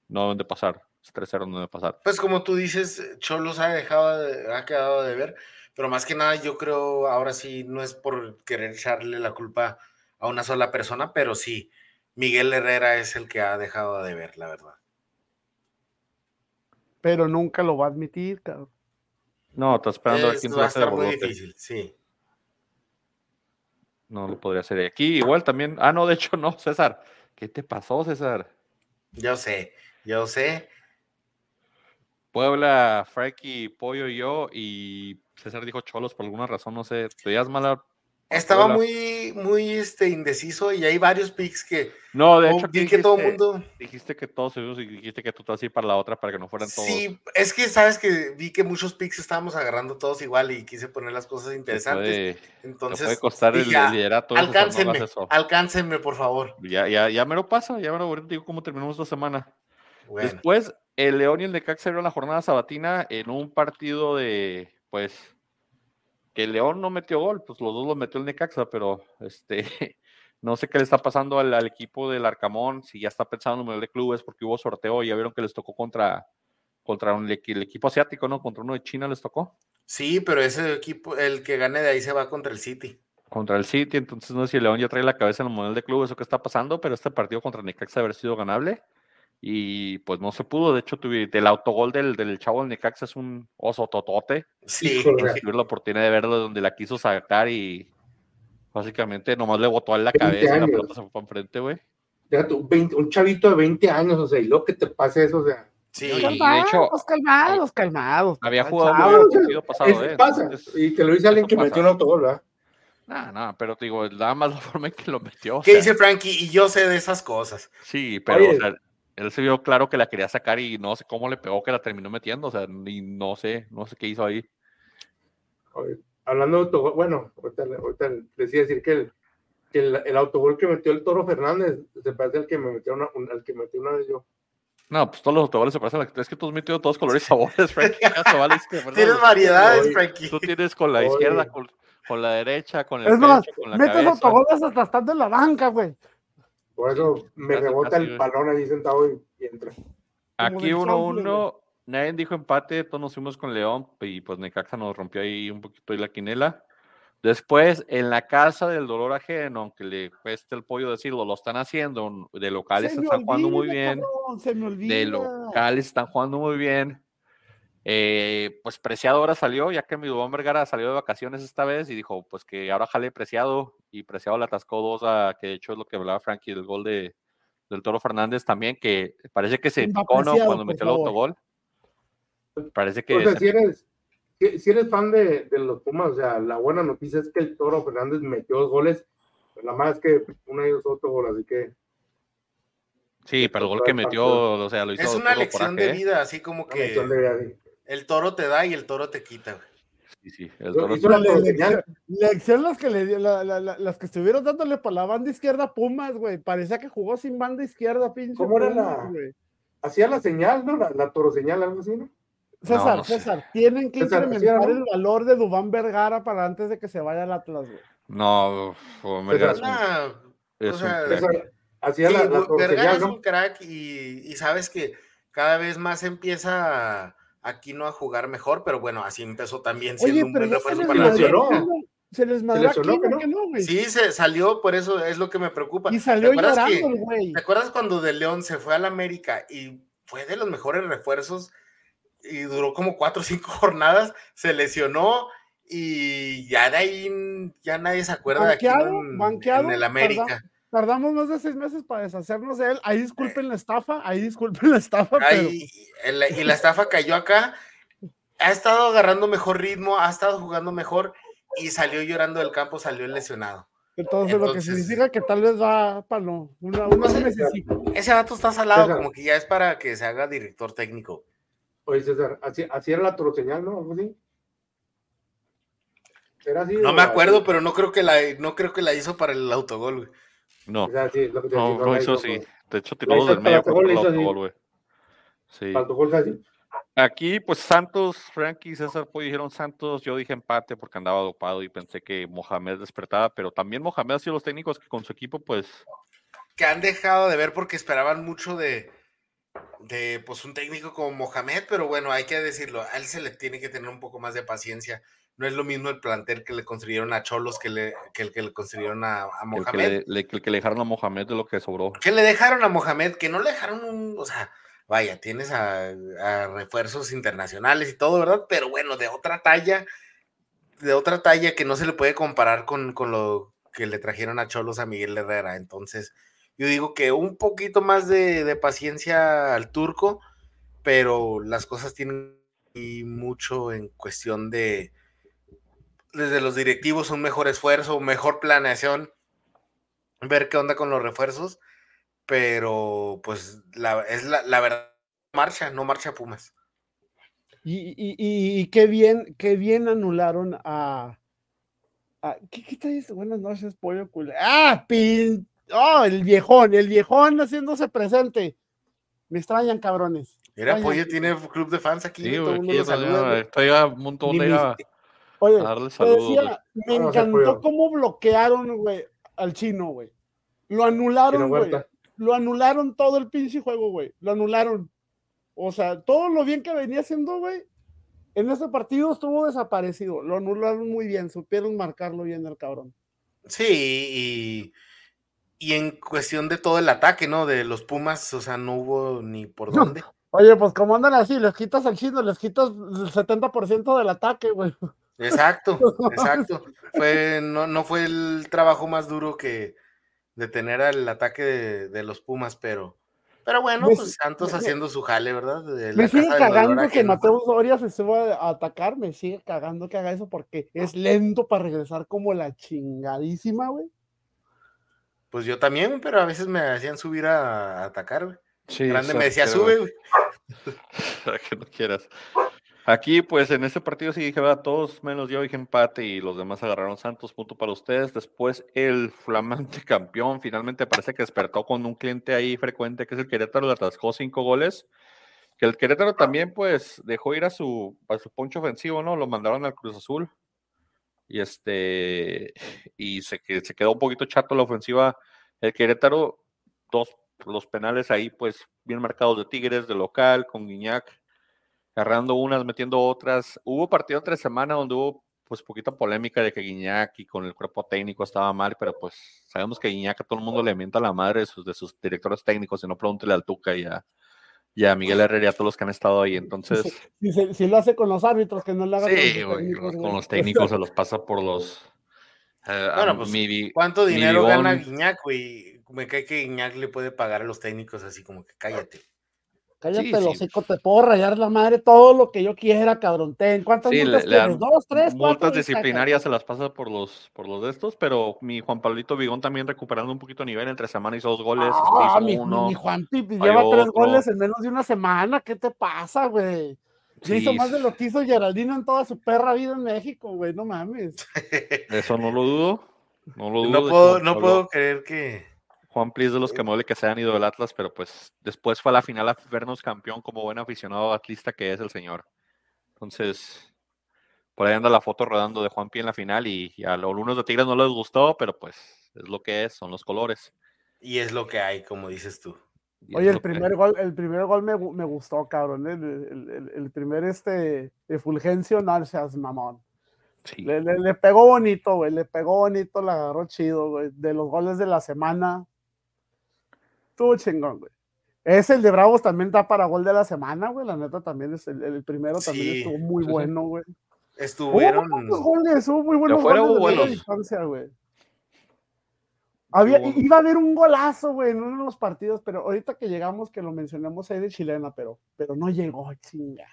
no deben de pasar. 3-0 no debe pasar. Pues como tú dices, Cholos ha dejado, ha quedado de ver pero más que nada yo creo, ahora sí, no es por querer echarle la culpa a una sola persona, pero sí, Miguel Herrera es el que ha dejado de ver, la verdad. Pero nunca lo va a admitir, cabrón. No, está esperando a ver quién va a estar muy difícil, sí. No lo podría hacer. Aquí igual también. Ah, no, de hecho no, César. ¿Qué te pasó, César? Yo sé, yo sé. Puebla, Frankie, Pollo y yo, y César dijo Cholos por alguna razón, no sé, ¿te veías mala? Estaba muy, muy este, indeciso y hay varios picks que. No, de hecho, que todo el mundo. Dijiste que todos y dijiste que tú estás así para la otra para que no fueran todos. Sí, es que sabes que vi que muchos picks estábamos agarrando todos igual y quise poner las cosas interesantes. Entonces. Te puede costar el liderato. Alcáncenme, alcáncenme, por favor. Ya, ya, ya me lo pasa, ya me lo digo cómo terminamos esta semana. Después, el León y el Necaxa en la jornada sabatina en un partido de pues que León no metió gol, pues los dos los metió el Necaxa, pero este no sé qué le está pasando al, equipo del Arcamón, si ya está pensando en el de clubes porque hubo sorteo y ya vieron que les tocó contra contra un, el equipo asiático, ¿no? Contra uno de China les tocó. Sí, pero ese equipo, el que gane de ahí se va contra el City. Contra el City, entonces no sé si León ya trae la cabeza en el modelo de clubes o qué está pasando, pero este partido contra Necaxa haber sido ganable y pues no se pudo. De hecho, tuve, el autogol del, del chavo del Necaxa es un oso totote. Sí. Tuve la oportunidad de verlo donde la quiso sacar y básicamente nomás le botó en la cabeza y la pelota se fue para enfrente, güey. Un chavito de 20 años, o sea, y lo que te pase eso, o sea. Sí, calmados, de hecho, calmados, calmados. Había jugado muy bien pasado, eh. Pasa, y te lo dice alguien que metió un autogol, ¿verdad? No, no, pero te digo, nada más la forma en que lo metió. ¿Qué dice Frankie? Y yo sé de esas cosas. Sí, pero o sea, él se vio claro que la quería sacar y no sé cómo le pegó que la terminó metiendo, o sea, ni no sé, no sé qué hizo ahí. Hablando de autogol, bueno, ahorita, ahorita les iba a decir que el, que el, autogol que metió el Toro Fernández se parece al que me metió una, al que metió una vez yo. No, pues todos los autogoles se parecen a la es que tú has metido todos colores y sabores, Frankie. tienes variedades, Frankie. Tú tienes con la izquierda, con, con, la derecha, con el es pecho, más, con la metes autogoles hasta estando en la banca, güey. Por eso me rebota el balón ahí sentado y, entra. Aquí 1-1, nadie dijo empate, todos nos fuimos con León y pues Necaxa nos rompió ahí un poquito y la quinela. Después, en la casa del dolor ajeno, aunque le cueste el pollo decirlo, lo están haciendo. De locales están jugando muy bien. de locales están jugando muy bien. Eh, pues Preciado ahora salió, ya que mi Dubón Vergara salió de vacaciones esta vez y dijo, pues que ahora jale Preciado y Preciado le atascó dos a, que de hecho es lo que hablaba Frankie del gol de, del Toro Fernández también, que parece que se picó, ¿no? Cuando metió el autogol. Parece que... si, eres, si, eres fan de, de, los Pumas, o sea, la buena noticia es que el Toro Fernández metió dos goles, la más es que uno de ellos otro gol, así que... Sí, pero el gol que metió, o sea, lo hizo. Es una lección de ¿eh? vida, así como que. El toro te da y el toro te quita, Sí, sí, el toro te da. Lección las que le la, la, las que estuvieron dándole para la banda izquierda Pumas, güey. Parecía que jugó sin banda izquierda, pinche. ¿Cómo era la? Hacía la señal, ¿no? La, toro señal, algo así, ¿no? César, César, tienen que incrementar el valor de Dubán Vergara para antes de que se vaya al Atlas, güey. No, Vergara es un, o sea, hacía la, Vergara es un crack y, y sabes que cada vez más empieza a aquí no a jugar mejor, pero bueno, así empezó también siendo un buen refuerzo para la Se les mandó aquí, ¿no? no, güey? Sí, se salió, por eso es lo que me preocupa. Y salió llorando, güey. ¿Te acuerdas cuando de León se fue al América y fue de los mejores refuerzos y duró como cuatro o cinco jornadas, se lesionó y ya de ahí ya nadie se acuerda de aquí en, el América. Tardamos más de seis meses para deshacernos de él. Ahí disculpen la estafa, ahí disculpen la estafa. pero... El- y la estafa cayó acá. Ha estado agarrando mejor ritmo, ha estado jugando mejor y salió llorando del campo, salió lesionado. Entonces, lo que significa que tal vez va para no, una, una sé. necesita. Ese vato está salado, César. como que ya es para que se haga director técnico. Oye, César, así, así era la señal, ¿no? Algo así. Era así. No me así? acuerdo, pero no creo que la, no creo que la hizo para el autogol, güey. No, O sea, sí, lo que te no, hizo hizo, así. pues. De hecho, tiró del medio el fue gol, por el autogol, güey. Sí. Aquí, pues Santos, Frankie y César pues, dijeron Santos, yo dije empate porque andaba dopado y pensé que Mohamed despertaba, pero también Mohamed ha sido los técnicos que con su equipo, pues, Que han dejado de ver porque esperaban mucho de, de pues un técnico como Mohamed, pero bueno, hay que decirlo, a él se le tiene que tener un poco más de paciencia. No es lo mismo el plantel que le construyeron a Cholos que, le, que el que le construyeron a, a el que, Mohamed. le, le- el que le dejaron a Mohamed de lo que sobró. que le dejaron a Mohamed, que no le dejaron un, o sea, vaya, tienes a, a refuerzos internacionales y todo, ¿verdad? Pero bueno, de otra talla, de otra talla que no se le puede comparar con, con lo que le trajeron a Cholos a Miguel Herrera. Entonces, yo digo que un poquito más de, de paciencia al turco, pero las cosas tienen mucho en cuestión de desde los directivos un mejor esfuerzo, mejor planeación, ver qué onda con los refuerzos, pero pues la, es la, la verdad, marcha, no marcha Pumas. Y, y, y, y qué bien, qué bien anularon a. a- ¿qué, ¿Qué te dice? Buenas noches, pollo culé. ¡Ah! Pin, ¡Oh! El viejón, el viejón haciéndose presente. Me extrañan, cabrones. Mira, Pollo tiene club de fans aquí, Sí, todo el güey, mundo aquí saluda, güey. estoy a un montón de Oye, a darle te saludos. güey. decía, me encantó cómo bloquearon, güey, al chino, güey. Lo anularon, güey. Lo anularon todo el pinche juego, güey. Lo anularon. O sea, todo lo bien que venía haciendo, güey. En ese partido estuvo desaparecido. Lo anularon muy bien. Supieron marcarlo bien el cabrón. Sí, y, y en cuestión de todo el ataque, ¿no? De los Pumas, o sea, no hubo ni por No. dónde. Oye, pues como andan así, les quitas al chino, les quitas el 70% del ataque, güey. Exacto, exacto. Fue, no, no fue el trabajo más duro que detener al ataque de, de los Pumas, pero, pero bueno, Me- pues Santos me- haciendo su jale, ¿verdad? De Me la sigue casa del dolor cagando que ajeno. Mateo Soria se suba a atacar, me sigue cagando que haga eso porque es lento para regresar como la chingadísima, güey. Pues yo también, pero a veces me hacían subir a, a atacar, güey. Sí, Grande me decía, sube, güey. para que no quieras. Aquí, pues en este partido sí dije, va, todos menos yo dije empate y los demás agarraron Santos, punto para ustedes. Después el flamante campeón finalmente parece que despertó con un cliente ahí frecuente que es el Querétaro, le atascó cinco goles. Que el Querétaro también, pues, dejó ir a su, a su poncho ofensivo, ¿no? Lo mandaron al Cruz Azul. Y este, y se, se quedó un poquito chato la ofensiva. El Querétaro, dos, los penales ahí, pues, bien marcados de Tigres, de local, con Guiñac agarrando unas, metiendo otras. Hubo partido entre semana donde hubo pues poquita polémica de que Guiñac y con el cuerpo técnico estaba mal, pero pues sabemos que Guiñac a todo el mundo le mienta la madre de sus, de sus directores técnicos, y no pregúntele al Tuca y a, y a Miguel Herrera y a todos los que han estado ahí. Entonces, Si, si lo hace con los árbitros, que no le haga con sí, los güey, técnicos, con los técnicos se los pasa por los... eh, Bueno, pues, mi ¿Cuánto mi dinero gana Guiñac, güey? Me cae que Guiñac le puede pagar a los técnicos así como que cállate. Cállate, Sí, los sí. te puedo rayar la madre todo lo que yo quiera, cabrón. Ten, ¿cuántas Sí, multas le? ¿Dos, tres, cuatro? multas Ahí está, disciplinarias se las pasa por los, por los de estos, pero mi Juan Pablito Vigón también recuperando un poquito de nivel, entre semana hizo dos goles, este Ah, hizo mi, uno. mi pues, falló lleva tres goles en menos de una semana. ¿Qué te pasa, güey? Ya hizo más de lo que hizo Geraldino en toda su perra vida en México, güey. No mames. Eso no lo dudo. No lo dudo. No puedo, Juan no puedo creer que. Juan Plis de los que me duele que se hayan ido del Atlas, pero pues después fue a la final a vernos campeón como buen aficionado atlista que es el señor. Entonces, por ahí anda la foto rodando de Juan Pi en la final y, y a los lunes de Tigres no les gustó, pero pues es lo que es, son los colores. Y es lo que hay, como dices tú. y Oye, el que- primer gol, el primer gol me, gu- me gustó, cabrón. ¿eh? El, el- el- el primer este de Fulgencio, no seas mamón. sí. Le, le- le pegó bonito, güey. Le pegó bonito, la agarró chido, güey. De los goles de la semana. Estuvo chingón, güey. Es el de Bravos también da para gol de la semana, güey. La neta también es el, el primero también Sí, estuvo muy bueno, güey. Hubo Estuvieron. buenos goles, hubo muy buenos afuera goles hubo de buenos. distancia, güey. Había, iba a haber un golazo, güey, en uno de los partidos, pero ahorita que llegamos, que lo mencionamos ahí de chilena, pero, pero no llegó, chingado.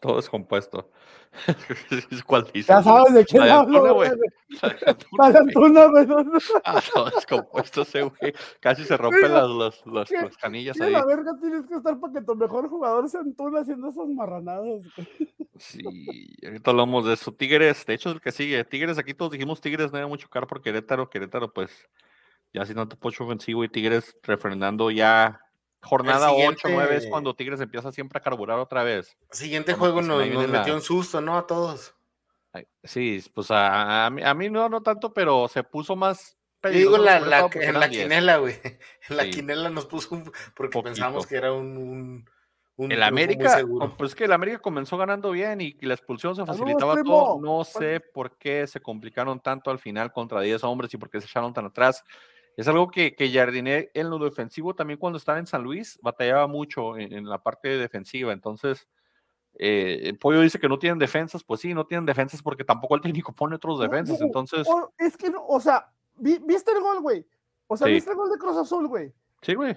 Todo descompuesto. ¿Cuál dices? Ya sabes de qué La hablo, güey. Antuna, güey. Ah, todo descompuesto ese güey. Casi se rompen las, las, las, ¿qué- las canillas ¿Qué ahí. la verga tienes que estar para que tu mejor jugador sea Antuna haciendo esas marranadas? güey? Sí, ahorita hablamos de eso. Tigres, de hecho es el que sigue. Tigres, aquí todos dijimos Tigres no era mucho caro por Querétaro. Querétaro, pues, ya si no te pocho ofensivo y Tigres refrendando ya jornada 8, 9 es cuando Tigres empieza siempre a carburar otra vez. Siguiente Cuando, juego pues, nos, la- metió un susto, ¿no? A todos. Sí, pues a, a mí, a mí no, no tanto, pero se puso más Yo digo peligroso, la, la- en la 10. quinela, güey. En la Sí. quinela nos puso un, porque Poquito. pensamos que era un, un, un El América, pues es que el América comenzó ganando bien y, y la expulsión se facilitaba todo. No sé por qué se complicaron tanto al final contra 10 hombres y por qué se echaron tan atrás. Es algo que, que Jardiné en lo defensivo también cuando estaba en San Luis batallaba mucho en, en la parte defensiva. Entonces, eh, el Pollo dice que no tienen defensas. Pues sí, no tienen defensas porque tampoco el técnico pone otros defensas. Entonces, O- es que no, o sea, vi- ¿viste el gol, güey? O sea, Sí. ¿viste el gol de Cruz Azul, güey? sí, güey.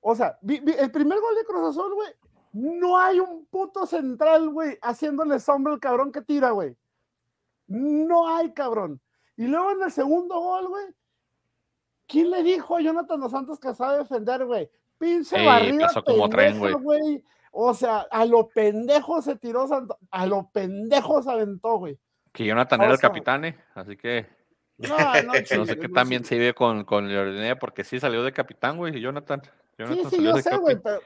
O sea, vi- vi- el primer gol de Cruz Azul, güey, no hay un puto central, güey, haciéndole sombra al cabrón que tira, güey. No hay, cabrón. Y luego en el segundo gol, güey, ¿quién le dijo a Jonathan Dos Santos que sabe defender, güey? Pinche Ey, barrida pasó como tren, güey. O sea, a lo pendejo se tiró, a lo pendejo se aventó, güey. Que Jonathan O era el capitán, ¿eh? así que No, no, no sé qué no, también sí. se vive con, con porque sí salió de capitán, güey, Jonathan. Sí, Jonathan sí, salió yo sé, güey, pero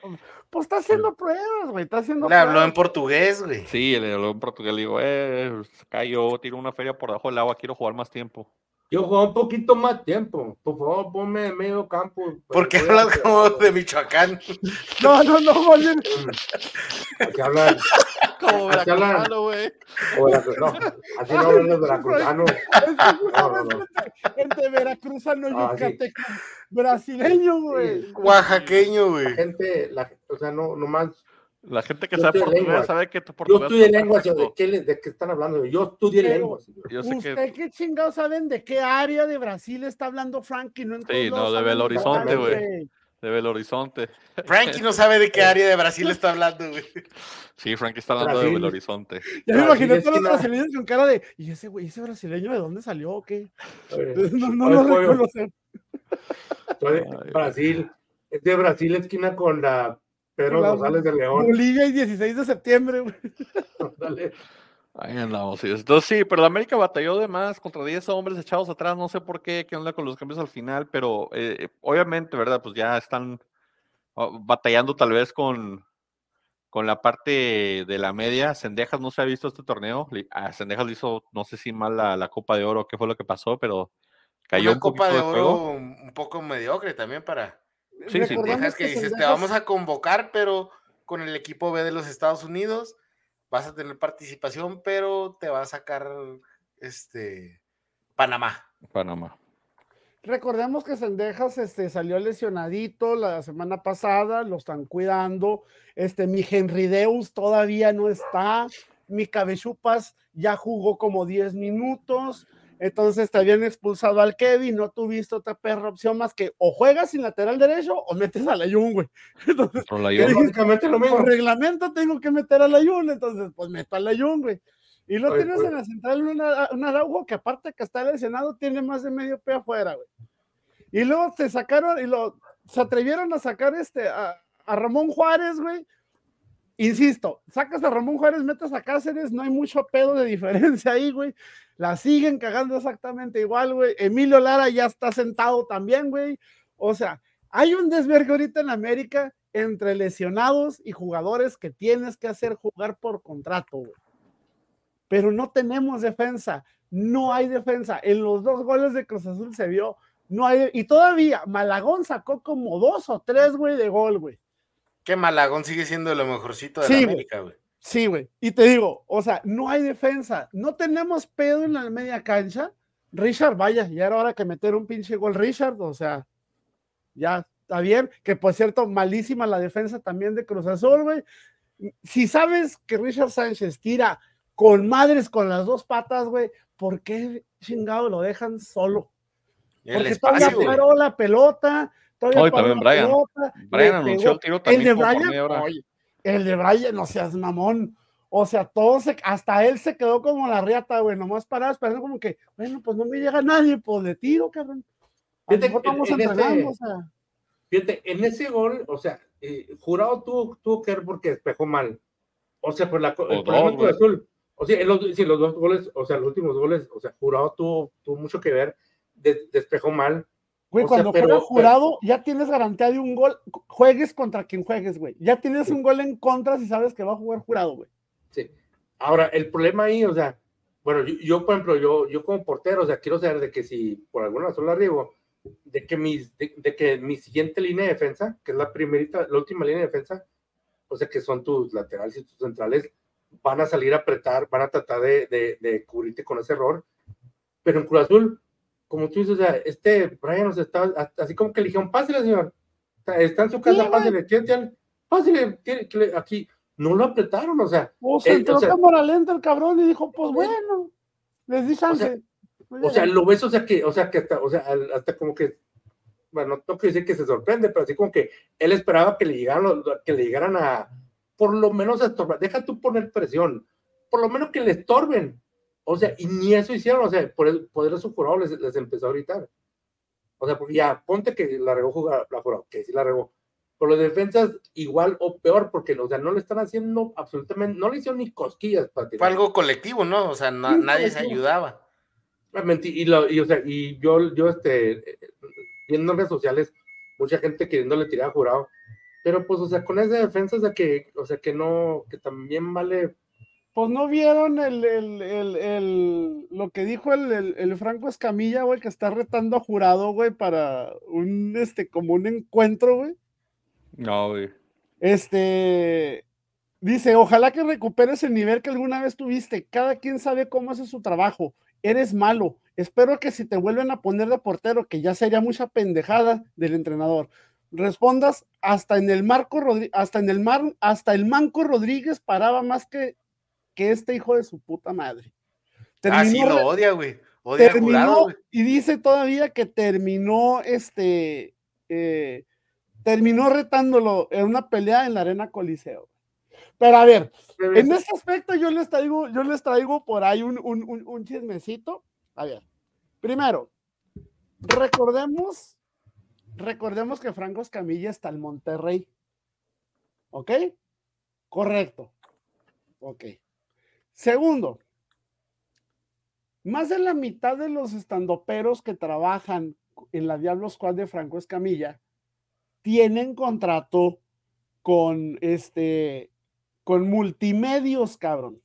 pues está haciendo pruebas, güey, está haciendo Le habló en portugués, güey. Sí, le habló en portugués, le digo, eh, yo tiro una feria por debajo del agua, quiero jugar más tiempo. Yo juego un poquito más tiempo. Por favor, ponme en medio campo. ¿Por qué hablas como de Michoacán? No, no, no, bien, Así hablan. Como veracruzano, güey. la- no, así no hablan los veracruzanos. es que No, no, no. entre veracruzano, Ah, sí. yucateco, brasileño, güey. Oaxaqueño, La güey. gente, la, o sea, no, nomás. La gente que Yo sabe estudié portugués lenguas. sabe que tu Yo portugués estudié está lenguas, ¿de qué, ¿de qué están hablando? Yo estudié lenguas. Yo sé ¿Usted que qué chingados saben de qué área de Brasil está hablando Frankie? No Sí, no, de Belo Horizonte, güey. de Belo Horizonte. Frankie no sabe de qué área de Brasil está hablando, güey. Sí, Frankie está hablando de. Belo Horizonte. Ya me imaginé todos los brasileños con cara de, ¿y ese güey, ese brasileño de dónde salió o qué? Oye, No, no lo Ay, Brasil. Es de Brasil, esquina con la Pedro la- González de León. Bolivia y 16 de septiembre, güey. Dale. Ahí andamos. Entonces sí, pero la América batalló de más contra 10 hombres echados atrás. No sé por qué, qué onda con los cambios al final, pero eh, obviamente, ¿verdad? Pues ya están oh, batallando tal vez con, con la parte de la media. Sendejas no se ha visto este torneo. A Sendejas le hizo, no sé si mal la, la Copa de Oro, qué fue lo que pasó, pero cayó Una un copa de juego. oro un poco mediocre también para Sí, sí, Dejas que dices, te vamos a convocar, pero con el equipo B de los Estados Unidos vas a tener participación, pero te va a sacar este Panamá. Panamá. Recordemos que Sendejas este, salió lesionadito la semana pasada, lo están cuidando. Este, mi Henry Deus todavía no está. Mi Cabechupas ya jugó como 10 minutos. Entonces te habían expulsado al Kevin, no tuviste otra perra opción más que o juegas sin lateral derecho o metes a la Jun, güey. Entonces. Básicamente lo mismo. por reglamento tengo que meter a la Jun, entonces pues meto a la Jun, güey. Y lo tienes en la central un, Ara- un Araujo que aparte que está lesionado tiene más de medio pie afuera, güey. Y luego te sacaron y lo se atrevieron a sacar este a, a Ramón Juárez, güey. Insisto, sacas a Ramón Juárez, metes a Cáceres, no hay mucho pedo de diferencia ahí, güey. La siguen cagando exactamente igual, güey. Emilio Lara ya está sentado también, güey. O sea, hay un desvergue ahorita en América entre lesionados y jugadores que tienes que hacer jugar por contrato, güey. Pero no tenemos defensa, no hay defensa. En los dos goles de Cruz Azul se vio, no hay, y todavía Malagón sacó como dos o tres, güey, de gol, güey. Que Malagón sigue siendo lo mejorcito de Sí, la. América, güey. Sí, güey. Y te digo, o sea, no hay defensa. No tenemos pedo en la media cancha. Richard, vaya, ya era hora que meter un pinche gol Richard, o sea, ya está bien. Que por cierto, malísima la defensa también de Cruz Azul, güey. Si sabes que Richard Sánchez tira con madres con las dos patas, güey, ¿por qué chingado lo dejan solo? El Porque todavía espacio, paró la pelota. Todavía No, y paró también la Brian. pelota, Brian anunció el tiro El también de como por Brian, oye, el de Brian, no seas mamón. O sea, todo se, hasta él se quedó como la riata, güey, nomás parado esperando como que, bueno, pues no me llega nadie, pues de tiro, cabrón. Fíjate estamos en ese- o sea. Fíjate, en ese gol, o sea, eh, Jurado tuvo, tuvo que ver porque despejó mal. O sea, por la, co- el dos, güey. Azul. O sea, en los, sí, los dos goles, o sea, los últimos goles, o sea, Jurado tuvo, tuvo mucho que ver, de- despejó mal. Güey, O sea, cuando pero- juega jurado, ya tienes garantía de un gol. Juegues contra quien juegues, güey. Ya tienes Sí. un gol en contra si sabes que va a jugar jurado, güey. Sí. Ahora, el problema ahí, o sea, bueno, yo, yo, por ejemplo, yo, yo como portero, o sea, quiero saber de que si por alguna razón la riego, de que, mis, de, de que mi siguiente línea de defensa, que es la primerita, la última línea de defensa, o sea, que son tus laterales y tus centrales, van a salir a apretar, van a tratar de, de, de cubrirte con ese error. Pero en Cruz Azul, como tú dices, o sea, este Brian, o sea, estaba a- así como que le dijeron, pásale, señor. Sea, está en su casa, güey. pásale, tiene- pásale, aquí. No lo apretaron, o sea, Pues Eh, o entró sea- cámara lenta el cabrón y dijo, pues bueno, les di chance. sea, O sea, bien. lo ves, o sea, que, o sea, que hasta, o sea, hasta como que, bueno, no tengo que decir que se sorprende, pero así como que él esperaba que le llegaran, que le llegaran a, por lo menos a estorbar, deja tú poner presión, por lo menos que le estorben. O sea, y ni eso hicieron, o sea, por, el, por eso jurado les, les empezó a gritar. O sea, porque ya, ponte que la regó jugar, la jurado, que sí la regó. Por las defensas, igual o peor, porque, o sea, no le están haciendo absolutamente, no le hicieron ni cosquillas para Fue tirar. algo colectivo, ¿no? O sea, na- Sí, nadie se ayudaba. Realmente, y, lo, y, o sea, y yo, yo este, viendo en redes sociales, mucha gente queriéndole tirar a jurado, pero pues, o sea, con esa defensa, o sea, que, o sea, que no, que también vale, Pues no vieron el, el, el, el- lo que dijo el, el, el Franco Escamilla, güey, que está retando a jurado, güey, para un, este, como un encuentro, güey. No, güey. Este dice: Ojalá que recuperes el nivel que alguna vez tuviste. Cada quien sabe cómo hace su trabajo. Eres malo. Espero que si te vuelven a poner de portero, que ya sería mucha pendejada del entrenador, respondas hasta en el Marco Rodríguez, hasta en el Mar, hasta el Manco Rodríguez paraba más que, que este hijo de su puta madre. Ah, sí, Terminó- lo odia, güey. Odia terminó, jurado, y dice todavía que terminó este eh, terminó retándolo en una pelea en la arena Coliseo. Pero a ver, en este aspecto yo les traigo, yo les traigo por ahí un, un, un, un chismecito. A ver, primero, recordemos, recordemos que Franco Escamilla está en Monterrey. ¿Ok? Correcto. Ok. Segundo, más de la mitad de los estandoperos que trabajan en la Diablo Squad de Franco Escamilla tienen contrato con este con multimedios, cabrón.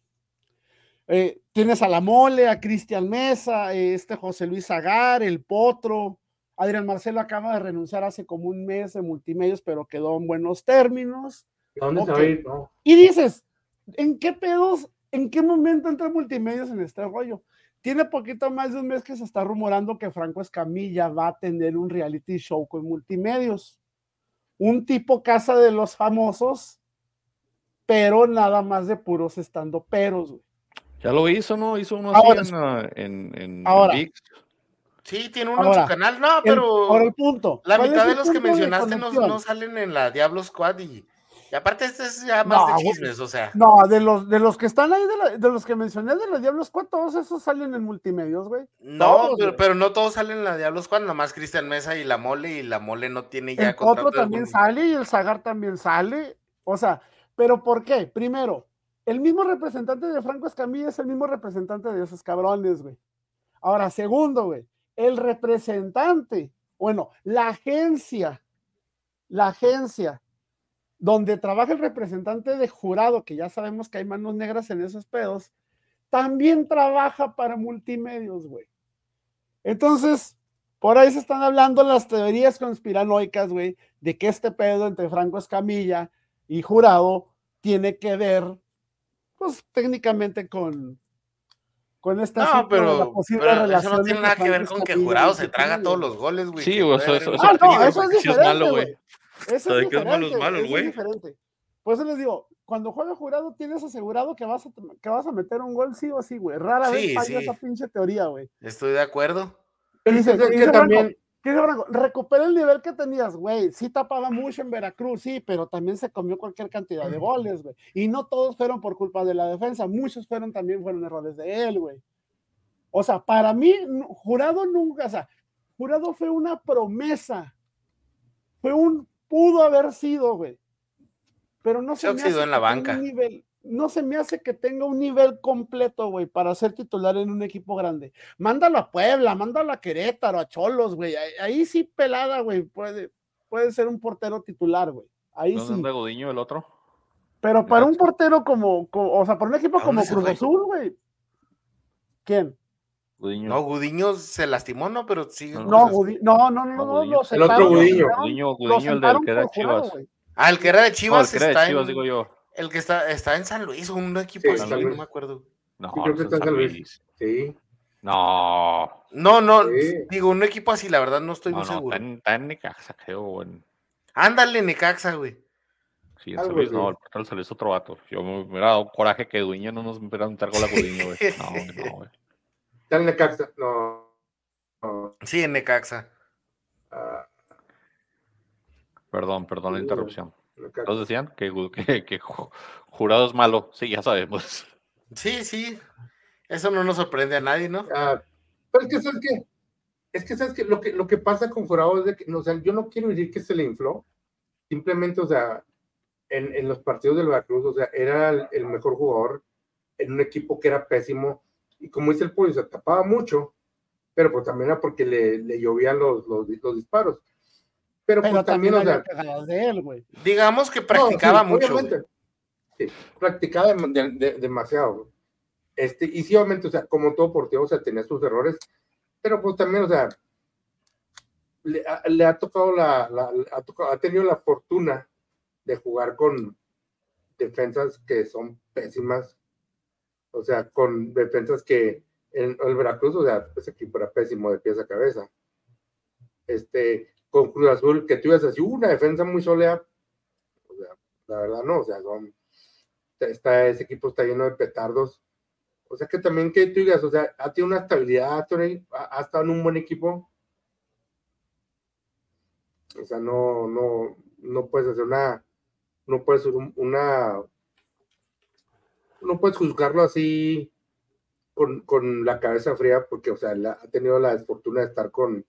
Eh, tienes a la mole, a Cristian Mesa, eh, este José Luis Agar, el Potro. Adrián Marcelo acaba de renunciar hace como un mes de multimedios, pero quedó en buenos términos. ¿A dónde se va ok. a ir? No. Y dices, ¿en qué pedos, en qué momento entra multimedios en este rollo? Tiene poquito más de un mes que se está rumorando que Franco Escamilla va a tener un reality show con multimedios. Un tipo casa de los famosos, pero nada más de puros estando peros. güey. Ya lo hizo, ¿no? Hizo uno así Ahora, en, ah, en, en ahora. ViX. Sí, tiene uno en su canal. No, El- pero ahora el punto. la ¿cuál mitad de el los que mencionaste no, no salen en la Diablo Squad y, y aparte este es ya más No, de chismes, o sea. No, de los, de los que están ahí, de, la- de los que mencioné de los Diablos, ¿cuántos todos esos salen en multimedios, güey? No, Todos, pero, güey. pero no todos salen en la Diablo Squad, nomás Cristian Mesa y la Mole, y la Mole no tiene ya El contrato de también sale y el Zagar también sale. O sea, ¿pero por qué? Primero, el mismo representante de Franco Escamilla es el mismo representante de esos cabrones, güey. Ahora, segundo, güey, el representante, bueno, la agencia, la agencia donde trabaja el representante de jurado, que ya sabemos que hay manos negras en esos pedos, también trabaja para multimedios, güey. Entonces, por ahí se están hablando las teorías conspiranoicas, güey, de que este pedo entre Franco Escamilla y Jurado tiene que ver, pues técnicamente con, con esta No, pero, pero eso no tiene nada que ver con que Jurado se traga todos los goles, güey. Sí, o sea, eso- eso- Ah, no, eso es es diferente, malo, güey. Eso es que es malo, es diferente, malo, eso es güey. diferente. Por eso les digo, cuando juega jurado tienes asegurado que vas a, que vas a meter un gol sí o sí, güey. Rara Sí, vez falla sí. esa pinche teoría, güey. Estoy de acuerdo. Él dice, Entonces, dice que Franco, también, ¿qué dice Franco? recupera el nivel que tenías, güey. Sí tapaba mucho en Veracruz, sí, pero también se comió cualquier cantidad de goles, güey. Y no todos fueron por culpa de la defensa, muchos fueron también fueron errores de él, güey. O sea, para mí, Jurado nunca, o sea, Jurado fue una promesa. Fue un, pudo haber sido, güey. Pero no Se se, me oxidó hace en la que tenga banca. un nivel, no se me hace que tenga un nivel completo, güey, para ser titular en un equipo grande. Mándalo a Puebla, mándalo a Querétaro, a Cholos, güey. Ahí, ahí sí pelada, güey, puede, puede ser un portero titular, güey. Ahí ¿Dónde sí. anda Gudiño el otro? Pero para un portero como, como- o sea, para un equipo ¿A como dónde Cruz? Azul, güey. ¿Quién? Gudiño. No, Gudiño se lastimó, ¿no? Pero sí. No, No, Gudi- no, no, no, No, no, Gudiño. El otro Gudiño. Gudiño, Gudiño, el del que era Chivas. Ah, el que era de No, el Chivas de está Chivas, en, digo yo. el que está, está en San Luis, un equipo Sí, así, San no Luis. me acuerdo. No, Sí, creo que no está en San Luis. Luis. sí. No, No, no, Sí. digo, un equipo así, la verdad no estoy no, muy no, seguro. está en, Necaxa, creo. Ándale, Necaxa, güey. Sí, en Algo San Luis, no, el se le hizo otro vato. Yo me hubiera dado coraje que Dueño no nos hubiera meter gol a Gudiño, güey. No, güey, no, güey. Está en Necaxa. No. no. Sí, en Necaxa. ah, Perdón, perdón la interrupción. Todos decían que, que, que Ju- Jurado es malo. Sí, ya sabemos. Sí, sí. Eso no nos sorprende a nadie, ¿no? Ah, pero es que, ¿sabes qué? Es que, ¿sabes qué? Lo que, lo que pasa con Jurado es de que, no, o sea, yo no quiero decir que se le infló, simplemente, o sea, en, en los partidos del Veracruz, o sea, era el, el mejor jugador en un equipo que era pésimo, y como dice el pollo, se tapaba mucho, pero pues también era porque le, le llovían los, los, los disparos. Pero, Pero pues también, también o sea, de él, güey. Digamos que no, practicaba sí, mucho. Sí, practicaba dem- de- de- demasiado. Este, y sí, obviamente, o sea, como todo portero, o sea, tenía sus errores, pero pues también, o sea, le, ha- le ha tocado la, la- ha, tocado- ha tenido la fortuna de jugar con defensas que son pésimas, o sea, con defensas que en el Veracruz, o sea, ese equipo era pésimo de pies a cabeza. Este, con Cruz Azul, que tú ibas así, una defensa muy sólida, o sea, la verdad no, o sea, son, está, ese equipo está lleno de petardos. O sea que también que tú digas, o sea, ha tenido una estabilidad, ha, ha estado en un buen equipo. O sea, no, no, no puedes hacer una, no puedes hacer un- una, no puedes juzgarlo así con, con la cabeza fría, porque, o sea, la- ha tenido la desfortuna de estar con,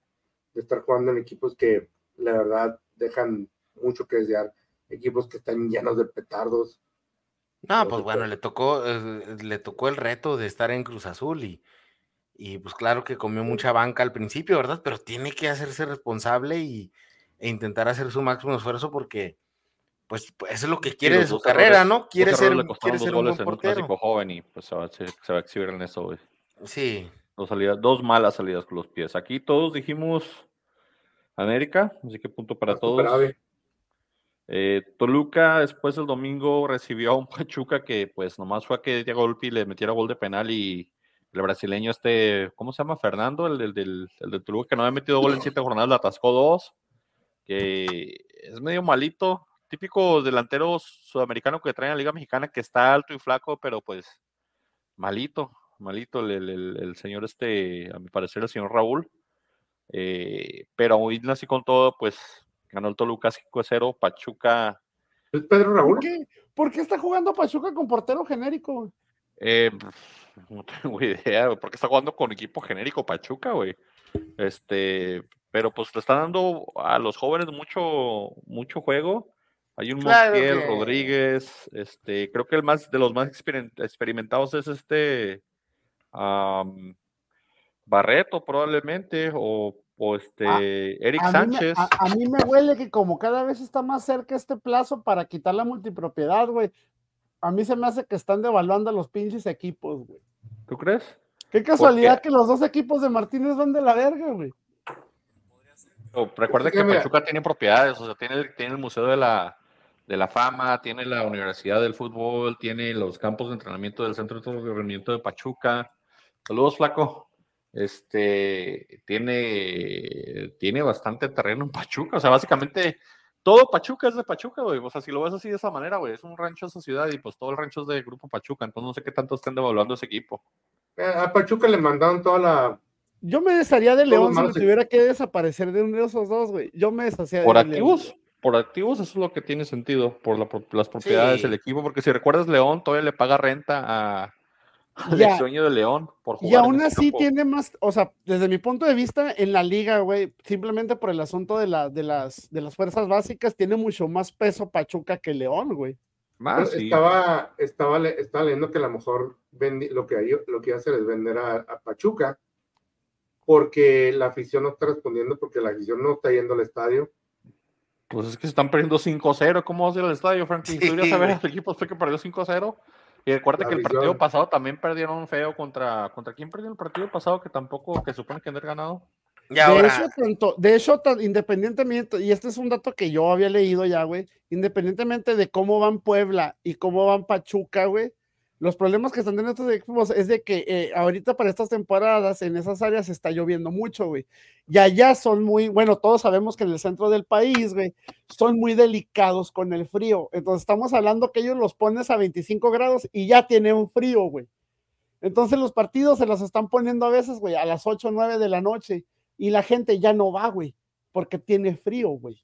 de estar jugando en equipos que la verdad dejan mucho que desear, equipos que están llenos de petardos. No, pues bueno, puede. le tocó, eh, le tocó el reto de estar en Cruz Azul y, y pues claro que comió mucha banca al principio, ¿verdad? Pero tiene que hacerse responsable y, e intentar hacer su máximo esfuerzo porque, pues, pues, eso es lo que quiere de su carrera, errores- ¿no? Quiere ser, quiere ser un buen un portero. joven y pues se va, se, se va a exhibir en eso, güey. Sí, Dos, salidas, dos malas salidas con los pies. Aquí todos dijimos América, así que punto para todos. Eh, Toluca después del domingo recibió a un Pachuca que pues nomás fue a que diera golpe y le metiera gol de penal y el brasileño este, ¿cómo se llama? Fernando, el, del- del, el de Toluca que no había metido gol en siete jornadas, le atascó dos, que es medio malito, típico delantero sudamericano que trae en la Liga Mexicana que está alto y flaco, pero pues malito, malito el, el- señor este, a mi parecer el señor Raúl. Eh, pero hoy así con todo, pues ganó el Toluca 5-0, Pachuca ¿Es Pedro Raúl? ¿Por qué? ¿Por qué está jugando Pachuca con portero genérico? Eh, no tengo idea, porque está jugando con equipo genérico Pachuca, güey. Este, pero pues le están dando a los jóvenes mucho, mucho juego. Hay un Claro Montiel, que- Rodríguez, este, creo que el más de los más experim- experimentados es este Barreto, probablemente, o, o este Eric A mí, me, Sánchez. a, a mí me huele que como cada vez está más cerca este plazo para quitar la multipropiedad, güey. A mí se me hace que están devaluando a los pinches equipos, güey. ¿Tú crees? Qué casualidad que los dos equipos de Martínez van de la verga, güey. O recuerda que Pachuca tiene propiedades, o sea, tiene, el- tiene el Museo de la, de la Fama, tiene la Universidad del Fútbol, tiene los campos de entrenamiento del Centro de Entrenamiento de Pachuca. Saludos, Flaco. Este tiene, tiene bastante terreno en Pachuca, o sea, básicamente todo Pachuca es de Pachuca, güey. O sea, si lo ves así de esa manera, güey, es un rancho de esa ciudad y pues todo el rancho es de Grupo Pachuca, entonces no sé qué tanto estén devaluando ese equipo. Eh, A Pachuca le mandaron toda la, Yo me desharía de León si me tuviera que desaparecer de uno de esos dos, güey. Yo me deshacía Por de León. Por activos, eso es lo que tiene sentido, por la las propiedades Sí. del equipo, porque si recuerdas, León todavía le paga renta a, al dueño de León por jugar. Y aún así campo. tiene más, o sea, desde mi punto de vista, en la liga, güey, simplemente por el asunto de, la, de, las, de las fuerzas básicas, tiene mucho más peso Pachuca que León, güey. Pero sí. estaba, estaba, le- estaba leyendo que a lo mejor vendi- lo que hay, lo que iba a hacer es vender a, a Pachuca porque la afición no está respondiendo, porque la afición no está yendo al estadio. Pues es que se están perdiendo 5-0. ¿Cómo vas a ir al estadio, Franklin? Sí, Tú irías a ver al equipo fue que perdió 5-0. Y recuerda La que el partido pasado también perdieron feo contra. ¿Contra quién perdió el partido pasado? Que tampoco, que supone que haber ganado. Y De ahora, hecho, tanto, de hecho, tan- independientemente, y este es un dato que yo había leído ya, güey, independientemente de cómo van Puebla y cómo van Pachuca, güey, los problemas que están teniendo estos equipos es de que eh, ahorita para estas temporadas en esas áreas está lloviendo mucho, güey. Y allá son muy, bueno, todos sabemos que en el centro del país, güey, son muy delicados con el frío. Entonces estamos hablando que ellos los pones a 25 grados y ya tiene un frío, güey. Entonces los partidos se los están poniendo a veces, güey, a las 8 o 9 de la noche y la gente ya no va, güey, porque tiene frío, güey.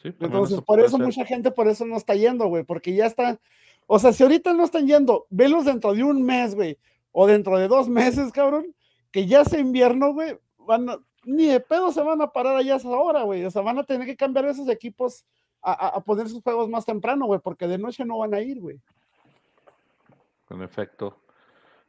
Sí, Entonces, eso por eso ser. mucha gente por eso no está yendo, güey, porque ya está, o sea, si ahorita no están yendo, velos dentro de un mes, güey, o dentro de dos meses, cabrón, que ya sea invierno, güey, van a- ni de pedo se van a parar allá a esa hora, güey, o sea, van a tener que cambiar esos equipos a, a- a poner sus juegos más temprano, güey, porque de noche no van a ir, güey. En efecto.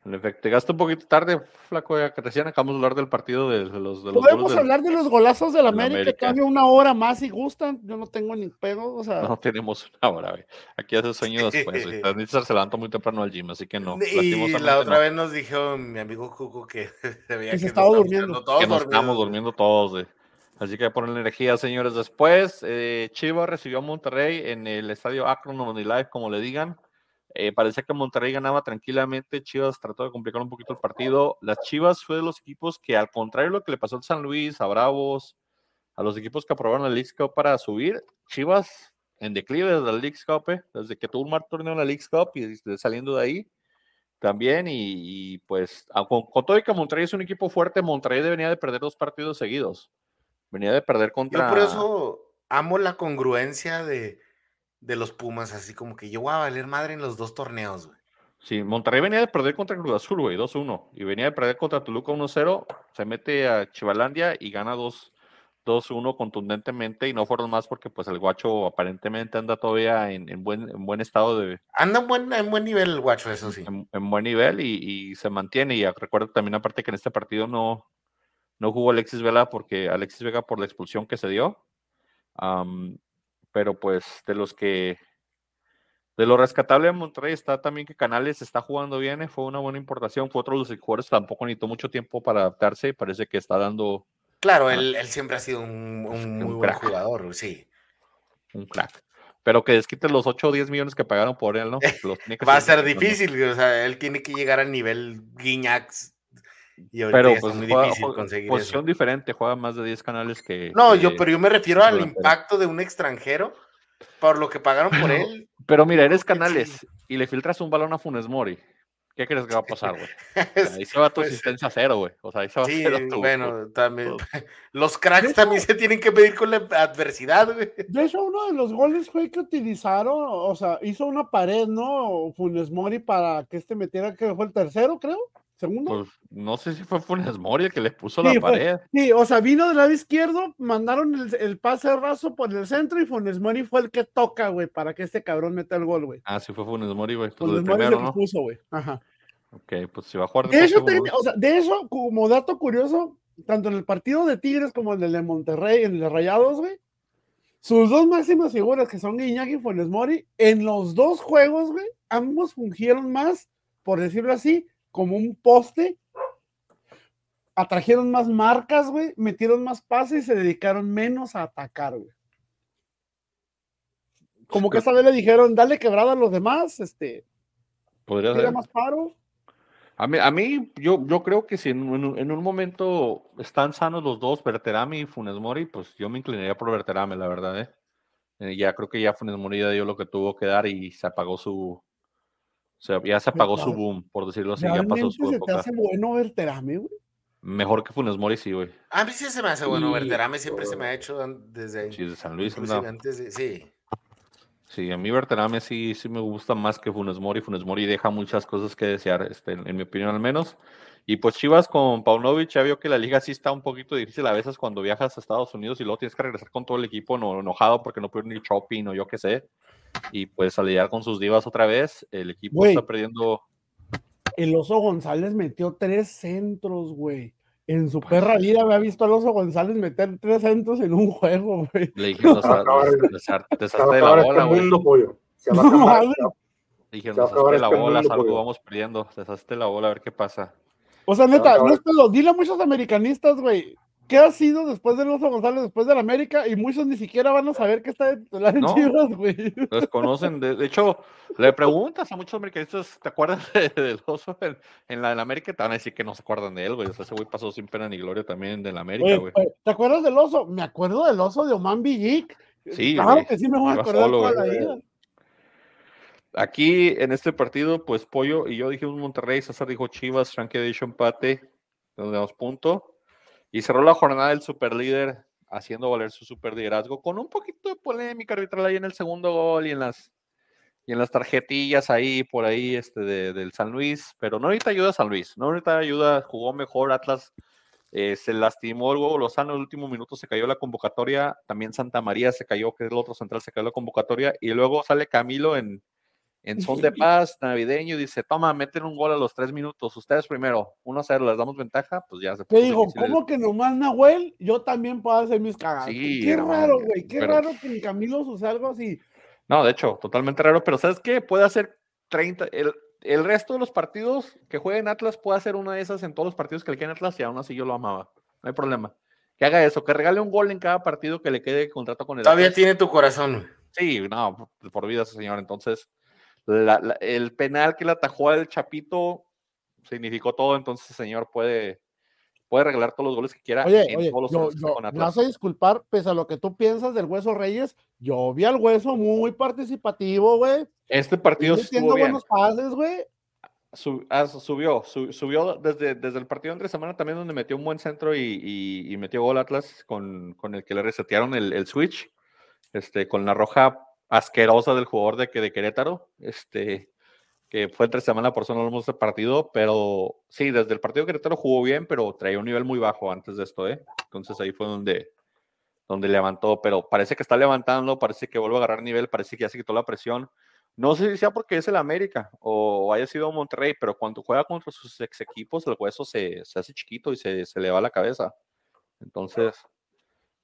En efecto. Llegaste un poquito tarde, flaco, ya que recién acabamos de hablar del partido de, de los de los Podemos del- hablar de los golazos del América, América. cambia una hora más si gustan, yo no tengo ni pedo, o sea, No tenemos una hora, güey. Aquí hace sueño después. Tanitzer se levanta muy temprano al gym, así que no. y la otra no. vez nos dijo mi amigo Cuco que se veía Que se nos estaba durmiendo. todos que nos dormidos, estamos durmiendo todos, güey. Así que ponen energía, señores. Después, eh, Chivas recibió a Monterrey en el estadio Akron Live, como le digan. Eh, parecía que Monterrey ganaba tranquilamente. Chivas trató de complicar un poquito el partido. Las Chivas fue de los equipos que, al contrario de lo que le pasó al San Luis, a Bravos, a los equipos que aprobaron el League Cup para subir, Chivas en declive desde el League Cup, eh, desde que tuvo un mal torneo en la League Cup y desde saliendo de ahí también. Y, y, pues, a- con, con todo y que Monterrey es un equipo fuerte, Monterrey venía de perder dos partidos seguidos. Venía de perder contra. Yo por eso amo la congruencia de, de los Pumas, así como que yo voy a valer madre en los dos torneos, güey. Sí, Monterrey venía de perder contra Cruz Azul, güey, 2-1. Y venía de perder contra Toluca 1-0. Se mete a Chivalandia y gana 2 2-1 contundentemente. Y no fueron más porque, pues, el guacho aparentemente anda todavía en, en buen, en buen estado de. Anda en buen, en buen nivel el guacho, eso sí. En, en buen nivel y, y se mantiene. Y recuerdo también, aparte, que en este partido no, no jugó Alexis Vela porque Alexis Vega por la expulsión que se dio. Am, pero, pues, de los que. De lo rescatable de Monterrey está también que Canales está jugando bien, eh, fue una buena importación, fue otro de los jugadores tampoco necesitó mucho tiempo para adaptarse y parece que está dando Claro, él, él siempre ha sido un, un muy buen jugador, sí. un crack. Pero que desquite los 8 o 10 millones que pagaron por él, ¿no? Porque los tiene que Va a ser difícil, o sea, él tiene que llegar al nivel Guiñax. Y Pero pues muy juega- difícil conseguir posición eso. diferente, juega más de 10 canales que... No, que- yo, pero yo me refiero al impacto de un extranjero por lo que pagaron por Pero- él. Pero mira, eres canales sí. y le filtras un balón a Funes Mori. ¿Qué crees que va a pasar, güey? O Es- sea, ahí se va tu pues, asistencia a cero, güey. O sea, ahí se va Sí, a cero tu- bueno, también. Los cracks también se tienen que medir con la adversidad, güey. De hecho, uno de los goles fue que utilizaron, o sea, hizo una pared, ¿no? Funes Mori para que este metiera, que fue el tercero, creo, segundo. Pues no sé si fue Funes Mori el que le puso Sí, la fue- pared. Sí, o sea, vino del lado izquierdo, mandaron el, el pase raso por el centro y Funes Mori fue el que toca, güey, para que este cabrón meta el gol, güey. Ah, sí fue Funes Mori, güey. Pues Funes el Mori primero, que ¿no? puso, güey. Ajá. Ok, pues si va a jugar De ten- ¿no? o sea, de eso, como dato curioso, tanto en el partido de Tigres como en el de Monterrey, en el de Rayados, güey, sus dos máximas figuras, que son Guiñac y Funes Mori, en los dos juegos, güey, ambos fungieron más, por decirlo así, como un poste, atrajeron más marcas, güey, metieron más pases y se dedicaron menos a atacar, güey. Como que esta vez le dijeron, dale quebrada a los demás, este, Podría ser. más paro. A mí, a mí yo, yo creo que si en, un- en un momento están sanos los dos, Berterame y Funes Mori, pues yo me inclinaría por Berterame, la verdad, ¿eh? Eh, ya creo que ya Funes Mori ya dio lo que tuvo que dar y se apagó su... o sea, ya se apagó su boom, por decirlo así, ya pasó ¿Realmente su se te época. hace bueno ver Terame, güey? Mejor que Funes Mori, sí, güey. A mí sí se me hace bueno. Berterame siempre se me ha hecho desde Sí, de San Luis. antes de- sí. Sí, a mí Berterame sí, sí me gusta más que Funes Mori. Funes Mori deja muchas cosas que desear, este, en, en mi opinión al menos. Y pues Chivas con Paunovic ya vio que la liga sí está un poquito difícil a veces cuando viajas a Estados Unidos y luego tienes que regresar con todo el equipo no, enojado porque no puede ir shopping o yo qué sé. Y pues a lidiar con sus divas otra vez, el equipo está perdiendo. El oso González metió tres centros, güey. En su perra vida había visto al oso González meter tres centros en un juego, güey. Le Se va a de la acabar este bola, güey. Se va a No deshazte de la este bola, mundo, algo pollo. vamos perdiendo. Deshazte de la bola, a ver qué pasa. O sea, neta, no es. Dile a muchos americanistas, güey, ¿qué ha sido después del oso González, después del América? Y muchos ni siquiera van a saber que está de titular en No. Chivas, güey. Los conocen. De, de hecho, le preguntas a muchos americanistas, ¿te acuerdas de- del oso en, en la del América? Te van a decir que no se acuerdan de él, güey. O sea, ese güey pasó sin pena ni gloria también de la América, güey. güey, ¿Te acuerdas del oso? Me acuerdo del oso de Oman Villic. Sí, claro güey. que sí me voy a acordar solo, toda güey. la vida. Aquí en este partido, pues Pollo y yo dijimos Monterrey, César dijo Chivas, Frankie dicho empate, donde damos punto. Y cerró la jornada del superlíder haciendo valer su superliderazgo con un poquito de polémica arbitral ahí en el segundo gol y en las y en las tarjetillas ahí por ahí este de- del San Luis, pero no ahorita ayuda a San Luis, no ahorita ayuda, jugó mejor Atlas, eh, se lastimó el huevo Lozano el último minuto, se cayó la convocatoria, también Santa María se cayó, que es el otro central, se cayó la convocatoria, y luego sale Camilo en, en son de paz navideño y dice, toma, meten un gol a los tres minutos, ustedes primero, 1-0, les damos ventaja, pues ya se Te puso digo, el- ¿cómo que nomás Nahuel? Yo también puedo hacer mis cagadas. Sí, qué no, raro, güey, qué pero- raro que en Camilo suceda algo así. No, de hecho, totalmente raro, pero ¿sabes qué? Puede hacer 30, el, el resto de los partidos que jueguen Atlas puede hacer una de esas en todos los partidos que le queden Atlas y aún así yo lo amaba. No hay problema. Que haga eso, que regale un gol en cada partido que le quede contrato con el Todavía Atlas. tiene tu corazón. güey. Sí, no, por- por vida ese señor. Entonces, la- la- el penal que le atajó al Chapito significó todo, entonces el señor puede, puede regalar todos los goles que quiera Oye, en oye, todos los yo, con me vas a disculpar, pese a lo que tú piensas del Hueso Reyes, yo vi al Hueso muy participativo, güey. Este partido Estuvo estuvo bien. buenos pases, güey. Su- ah, subió, su- subió desde, desde el partido entre semana también donde metió un buen centro y, y- y metió gol Atlas con, con el que le resetearon el, el switch, este, con la roja asquerosa del jugador de, de Querétaro, este, que fue entre semana, por eso no de este partido, pero sí, desde el partido de Querétaro jugó bien, pero traía un nivel muy bajo antes de esto, ¿eh? Entonces ahí fue donde, donde levantó, pero parece que está levantando, parece que vuelve a agarrar nivel, parece que ya se quitó la presión. No sé si sea porque es el América o haya sido Monterrey, pero cuando juega contra sus ex equipos, el hueso se, se hace chiquito y se, se le va la cabeza. Entonces,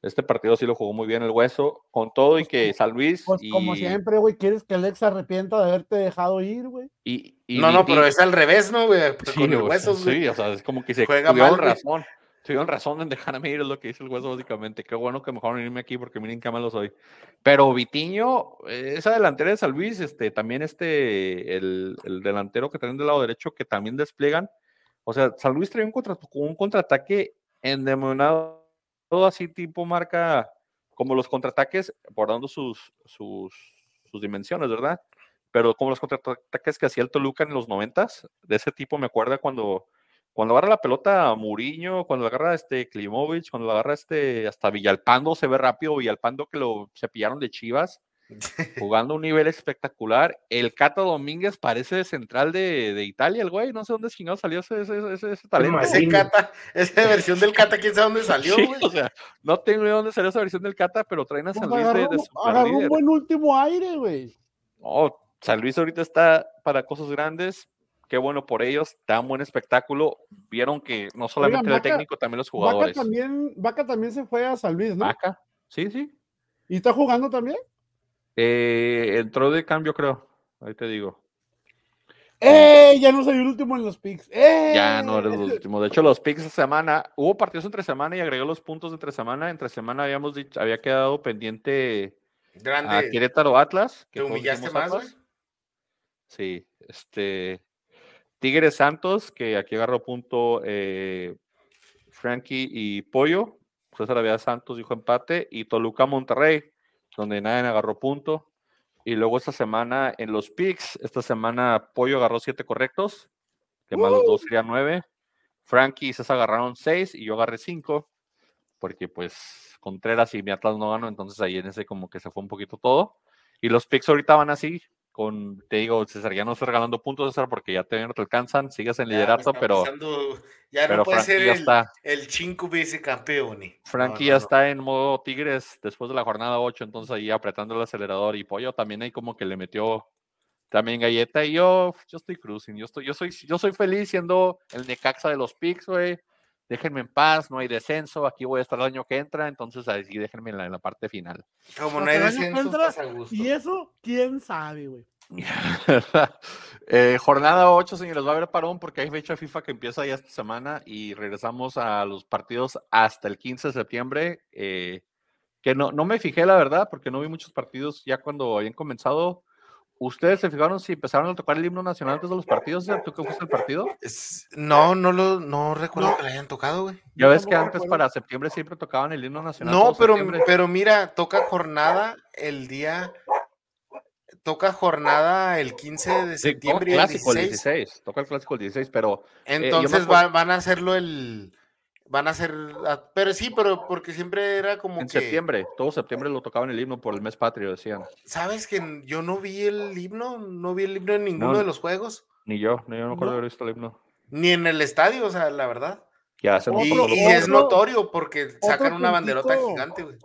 este partido sí lo jugó muy bien el hueso, con todo y que San Luis Pues y, como siempre, güey, quieres que Alex se arrepienta de haberte dejado ir, güey. y- y No, no, pero es al revés, ¿no, güey? Sí, Con el güey, huesos, güey. sí, o sea, es como que se Juega tuvieron mal, güey. razón. Tuvieron razón en dejarme ir, es lo que dice el hueso básicamente. Qué bueno que mejor irme aquí porque miren qué malo soy. Pero Vitiño, esa delantera de San Luis, este, también este, el, el delantero que tienen del lado derecho que también despliegan. O sea, San Luis trae un, contra, un contraataque endemoniado, todo así tipo marca, como los contraataques, guardando sus, sus, dimensiones, ¿verdad? Pero como los contraataques que hacía el Toluca en los noventas, de ese tipo me acuerda cuando, cuando agarra la pelota a Muriño, cuando agarra este Klimovic, cuando agarra este hasta Villalpando, se ve rápido, Villalpando que lo cepillaron de Chivas, jugando a un nivel espectacular. El Cata Domínguez parece de central de, de Italia, el güey, no sé dónde chingado salió ese, ese, ese, ese talento. Ese. Cata, esa versión del Cata, quién sabe dónde salió, Sí, güey. o sea, no tengo idea dónde salió esa versión del Cata, pero traen a Pues San Luis de, agarró, de agarró un buen último aire, güey. No, San Luis ahorita está para cosas grandes. Qué bueno por ellos, dan buen espectáculo. Vieron que no solamente el técnico, también los Vaca jugadores. también, Vaca también se fue a San Luis, ¿no? Vaca, sí, sí. ¿Y está jugando también? Eh, entró de cambio, creo. Ahí te digo. ¡Eh! Ya no soy el último en los picks. ¡Eh! Ya no eres los últimos. De hecho, los picks de semana, hubo partidos entre semana y agregó los puntos de entre semana. Entre semana habíamos dicho, había quedado pendiente a Grande. Querétaro Atlas. que ¿Te humillaste más, Atlas. Sí, este. Tigres Santos, que aquí agarró punto eh, Frankie y Pollo. César había Santos dijo empate. Y Toluca Monterrey, donde nadie agarró punto. Y luego esta semana en los picks, esta semana Pollo agarró siete correctos, que más los dos serían nueve. Frankie y César agarraron 6 y yo agarré 5, porque pues Contreras y mi Atlas no ganó, entonces ahí en ese como que se fue un poquito todo. Y los picks ahorita van así, con, te digo, César, ya no estoy regalando puntos, César, porque ya te, no te alcanzan, sigues en liderato, pero, ya pero no puede Frankie ser el, está. el chinco vicecampeón. Frankie ya está en modo Tigres después de la jornada 8, entonces ahí apretando el acelerador y Pollo también ahí como que le metió también galleta y yo, yo estoy cruising, yo estoy, yo soy, yo soy feliz siendo el Necaxa de los picks, güey. Déjenme en paz, no hay descenso, aquí voy a estar el año que entra, entonces ahí sí déjenme en la, en la parte final. Como no hay descenso, entra, estás a gusto. Y eso, quién sabe, güey. Eh, jornada 8, señores, va a haber parón porque hay fecha FIFA que empieza ya esta semana y regresamos a los partidos hasta el 15 de septiembre. eh, que no, no me fijé, la verdad, porque no vi muchos partidos ya cuando habían comenzado. ¿Ustedes se fijaron si empezaron a tocar el himno nacional antes de los partidos? ¿Tú que fuiste el partido? Es- No, no lo, no recuerdo No. que le hayan tocado, güey. Ya ves que antes recuerdo. para septiembre siempre tocaban el himno nacional. No, pero, septiembre. pero mira, toca jornada el día, toca jornada el 15 de Sí, toca septiembre el y el clásico el 16. 16, toca el clásico el 16, pero me Entonces acuerdo- va- van a hacerlo el, van a hacer, ah, pero sí, pero porque siempre era como en que, septiembre, todo septiembre lo tocaban el himno por el mes patrio, decían. ¿sabes que yo no vi el himno? No vi el himno en ninguno No. de los juegos, Ni yo, ni yo no me acuerdo No. haber visto el himno. ni en el estadio, o sea, la verdad. Ya Otro- Y, y es notorio porque sacan una banderota puntito. gigante, güey.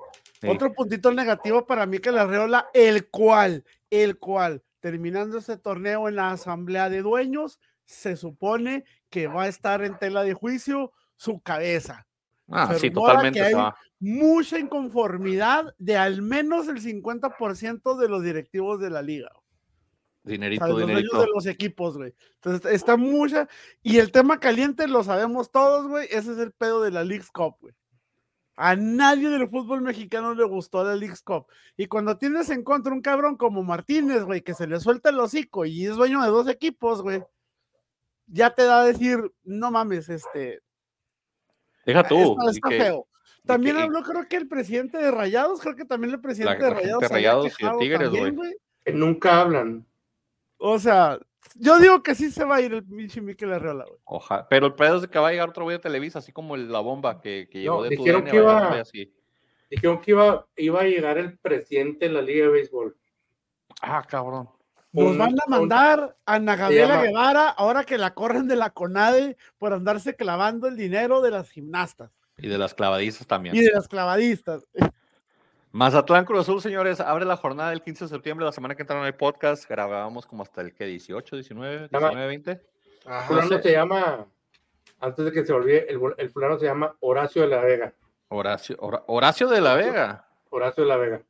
Sí. Otro puntito negativo para mí que la Reola, el cual, el cual, terminando este torneo en la asamblea de dueños, se supone que va a estar en tela de juicio su cabeza. Ah, se sí, totalmente que hay- va. Mucha inconformidad de al menos el 50% de los directivos de la liga. o sea, Dinerito, de los dueños dinerito. de los equipos, güey. Entonces está mucha. Y el tema caliente lo sabemos todos, güey. Ese es el pedo de la League's Cup, güey. A nadie del fútbol mexicano le gustó la League's Cup. Y cuando tienes en contra un cabrón como Martínez, güey, que se le suelta el hocico y es dueño de dos equipos, güey, ya te da a decir, no mames, este, Deja tú. está, y está que- feo. También que- habló, creo que el presidente de Rayados, creo que también el presidente la de Rayados. de Rayados y de Tigres, güey. Que nunca hablan. O sea, yo digo que sí se va a ir el pinche Mikel Arreola, güey. Oja- Pero el pedo es de que va a llegar otro güey de Televisa, así como el- la bomba que, que llegó No, de dijeron que a güey así. Dijeron que iba, iba a llegar el presidente de la Liga de Béisbol. Ah, cabrón. Nos Un- van a un- mandar a Ana Gabriela Guevara ahora que la corren de la CONADE por andarse clavando el dinero de las gimnastas Y de las clavadizas también. y de las clavadistas. Mazatlán Cruz Azul, señores, abre la jornada del 15 de septiembre, la semana que entra en el podcast. Grabábamos como hasta el que 18, 19, Llama- 19, 20. Ajá. fulano sé. se llama, antes de que se olvide, el, el fulano se llama Horacio de la Vega. Horacio, Hora- Horacio de la Vega. Horacio de la Vega.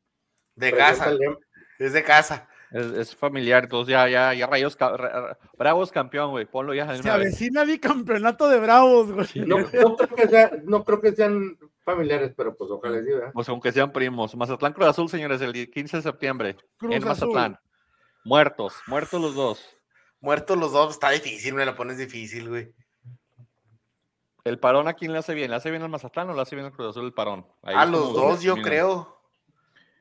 De Presenta casa, el es de casa. Es, es familiar, entonces ya, ya, ya Rayos, ca- Ra- Ra- Bravos campeón, güey. Ponlo ya Se una vez. avecina bicampeonato de Bravos, güey. No, no creo que sea- no creo que sean familiares, pero pues ojalá sí, ¿verdad? Pues aunque sean primos. Mazatlán Cruz Azul, señores, el 15 de septiembre. Cruz en Azul. Mazatlán. Muertos, muertos los dos. Muertos los dos, está difícil, me lo pones difícil, güey. ¿El parón a quién le hace bien? ¿Le hace bien al Mazatlán o le hace bien al Cruz Azul el parón? Ahí A los dos, yo creo.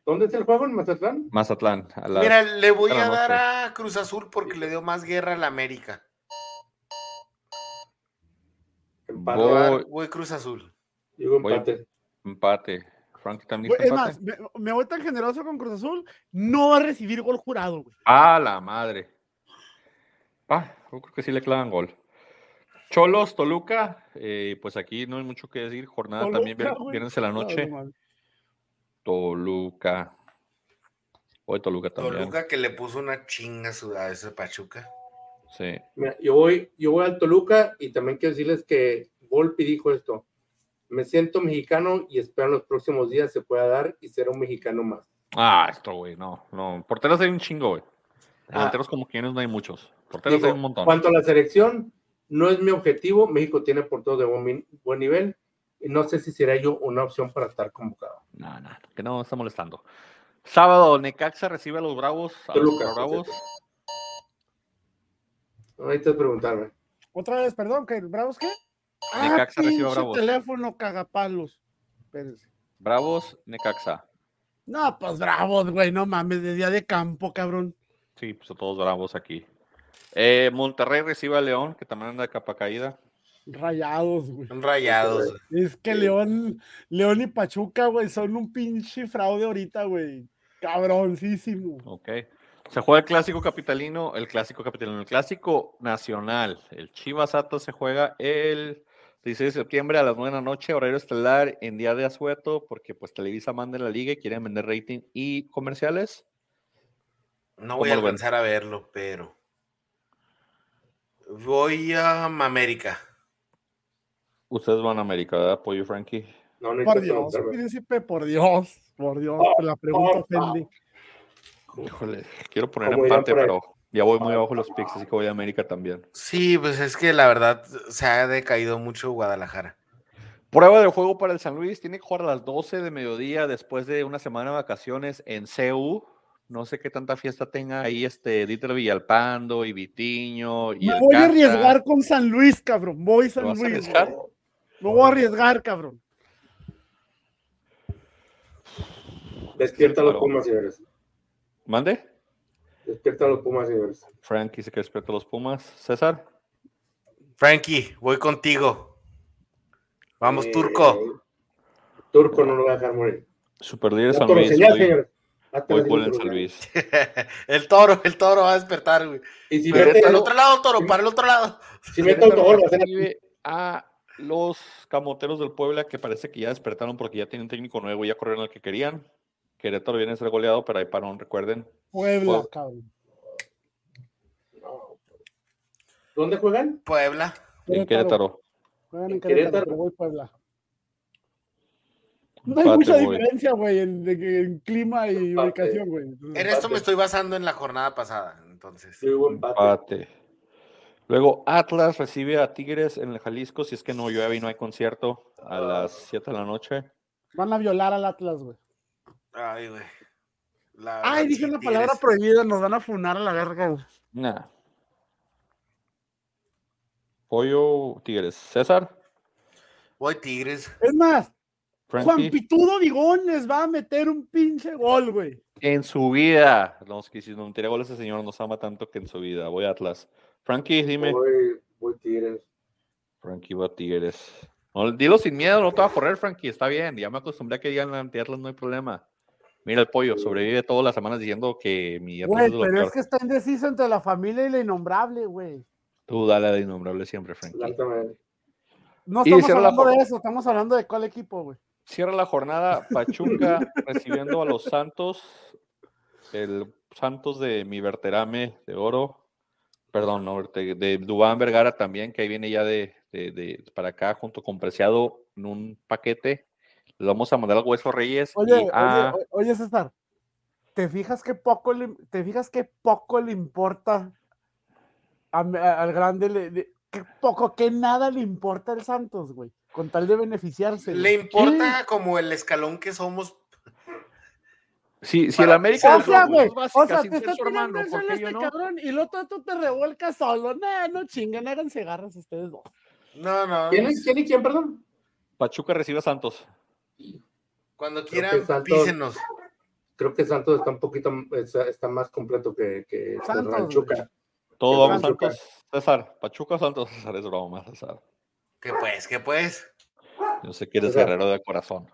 ¿Dónde es el juego en Mazatlán? Mazatlán. a las- Mira, le voy a a dar a Cruz Azul porque le dio más guerra a la América. Empate. Voy, a Voy- Cruz Azul. Digo voy- empate. Empate. Frankie también Güey, Es empate. más, me, me voy tan generoso con Cruz Azul, no va a recibir gol jurado, güey. A la madre. Ah, yo creo que sí le clavan gol. Cholos, Toluca, eh, pues aquí no hay mucho que decir. Jornada también, vier- viernes en la No, noche. Toluca. Hoy Toluca también. Toluca que le puso una chinga a su- a ese Pachuca. Sí. Mira, yo voy, yo voy al Toluca y también quiero decirles que Volpi dijo esto. Me siento mexicano y espero en los próximos días se pueda dar y ser un mexicano más. Ah, esto, güey, no, no. Porteros hay un chingo, güey. Ah. Delanteros como quienes no hay muchos. Porteros Digo, hay un montón. Cuanto a la selección, no es mi objetivo. México tiene porteros de buen, nivel no sé si será yo una opción para estar convocado. No, no, que no está molestando. Sábado, Necaxa recibe a los Bravos. A los Toluca, Bravos. No necesitas preguntarme. Otra vez, perdón, que Bravos qué? Ah, Necaxa recibe a Bravos. teléfono cagapalos. Espérense. Bravos, Necaxa. No, pues Bravos, güey, no mames, de día de campo, cabrón. Sí, pues todos bravos aquí. Eh, Monterrey recibe a León, que también anda de capa caída. Rayados, güey. Son rayados. Es que León, León y Pachuca, güey, son un pinche fraude ahorita, güey. Cabroncísimo. Ok. Se juega el clásico capitalino, el clásico capitalino, el clásico nacional. El Chivas Atlas se juega el 16 de septiembre a las 9 de la noche, horario estelar en día de asueto, porque pues Televisa manda en la liga y quieren vender rating y comerciales. No voy a alcanzar a verlo, pero. Voy a América. Ustedes van a América, ¿verdad? Pollo Frankie. No, no Por Dios, príncipe, por Dios, por Dios, la pregunta ofende. Híjole, quiero poner empate, pero ya voy muy abajo los picks, así que voy a América también. Sí, pues es que la verdad se ha decaído mucho Guadalajara. Prueba de juego para el San Luis. Tiene que jugar a las 12 de mediodía después de una semana de vacaciones en CEU. No sé qué tanta fiesta tenga ahí este Dieter Villalpando y Vitiño. Y Me el voy a arriesgar con San Luis, cabrón. Voy San vas a Me voy a arriesgar, cabrón. Despierta a los. Pumas, señores. ¿Mande? Despierta a los Pumas, señores. Frankie se que despierta a los Pumas. César. Frankie, voy contigo. Vamos, Eh, Turco. Turco no lo va a dejar morir. Super líder San por Luis. señores. Gol en siguiente San. Luis. el toro, el toro va a despertar, güey. Y si Pero mete, para el otro lado, toro, para el otro lado. si mete autogol, va a ser a los camoteros del Puebla que parece que ya despertaron porque ya tienen técnico nuevo y ya corrieron al que querían. Querétaro viene a ser goleado, pero hay parón, recuerden. Puebla, cabrón. ¿Dónde juegan? Puebla. En Querétaro. Juegan en Querétaro, Querétaro. pero voy Puebla. No hay Empate, mucha diferencia, güey, en, de- en clima y Empate. ubicación, güey. En esto me estoy basando en la jornada pasada. Entonces, Sí, empate. Luego Atlas recibe a Tigres en el Jalisco, si es que no llueve y no hay concierto, a las 7 de la noche. Van a violar al Atlas, güey. ay, güey. La Ay, dije una palabra prohibida, nos van a funar a la verga, güey. Nah. Pollo Tigres. César, Voy Tigres. Es más, Juan Pitudo Vigón les va a meter un pinche gol, güey. en su vida. No, es que si no goles ese señor nos ama tanto que en su vida. Voy a Atlas. Frankie, dime. Voy, voy Tigres. Frankie va Tigres. No, dilo sin miedo, no te va a correr, Frankie. Está bien. Ya me acostumbré a que digan anti Atlas, no hay problema. Mira el pollo, sobrevive todas las semanas diciendo que mi Güey, es pero peor. es que está indeciso entre la familia y la innombrable, güey. Tú dale a la innombrable siempre, Frankie. Exactamente. No Y estamos hablando de eso, estamos hablando de cuál equipo, güey. Cierra la jornada Pachuca recibiendo a los Santos. El Santos de mi Verterame de oro. Perdón, no, de, de Dubán Vergara también, que ahí viene ya de, de- de- para acá junto con Preciado en un paquete. Le vamos a mandar al Hueso Reyes. y Oye, a- oye, oye, César, ¿te fijas que poco le, te fijas que poco le importa a- a- al grande, le, le- que poco, que nada le importa al Santos, güey, con tal de beneficiarse. Le importa como el escalón que somos. Si, si el América O sea, güey, o te ser está su hermano, tirando el ¿por sol qué este no? cabrón y luego tú te revuelcas solo. Nah, no chinguen, háganse garras ustedes dos. No, no. ¿Quién, es, ¿Quién y quién, perdón? Pachuca recibe a Santos. Cuando quieran, písenos. Creo que Santos está un poquito, está, está más completo que, que, Santos, Ranchuca. Todo Que vamos Pachuca. Santos. César, Pachuca Santos. César es broma, César. ¿Qué pues? ¿Qué pues? Yo sé que eres César. guerrero de corazón.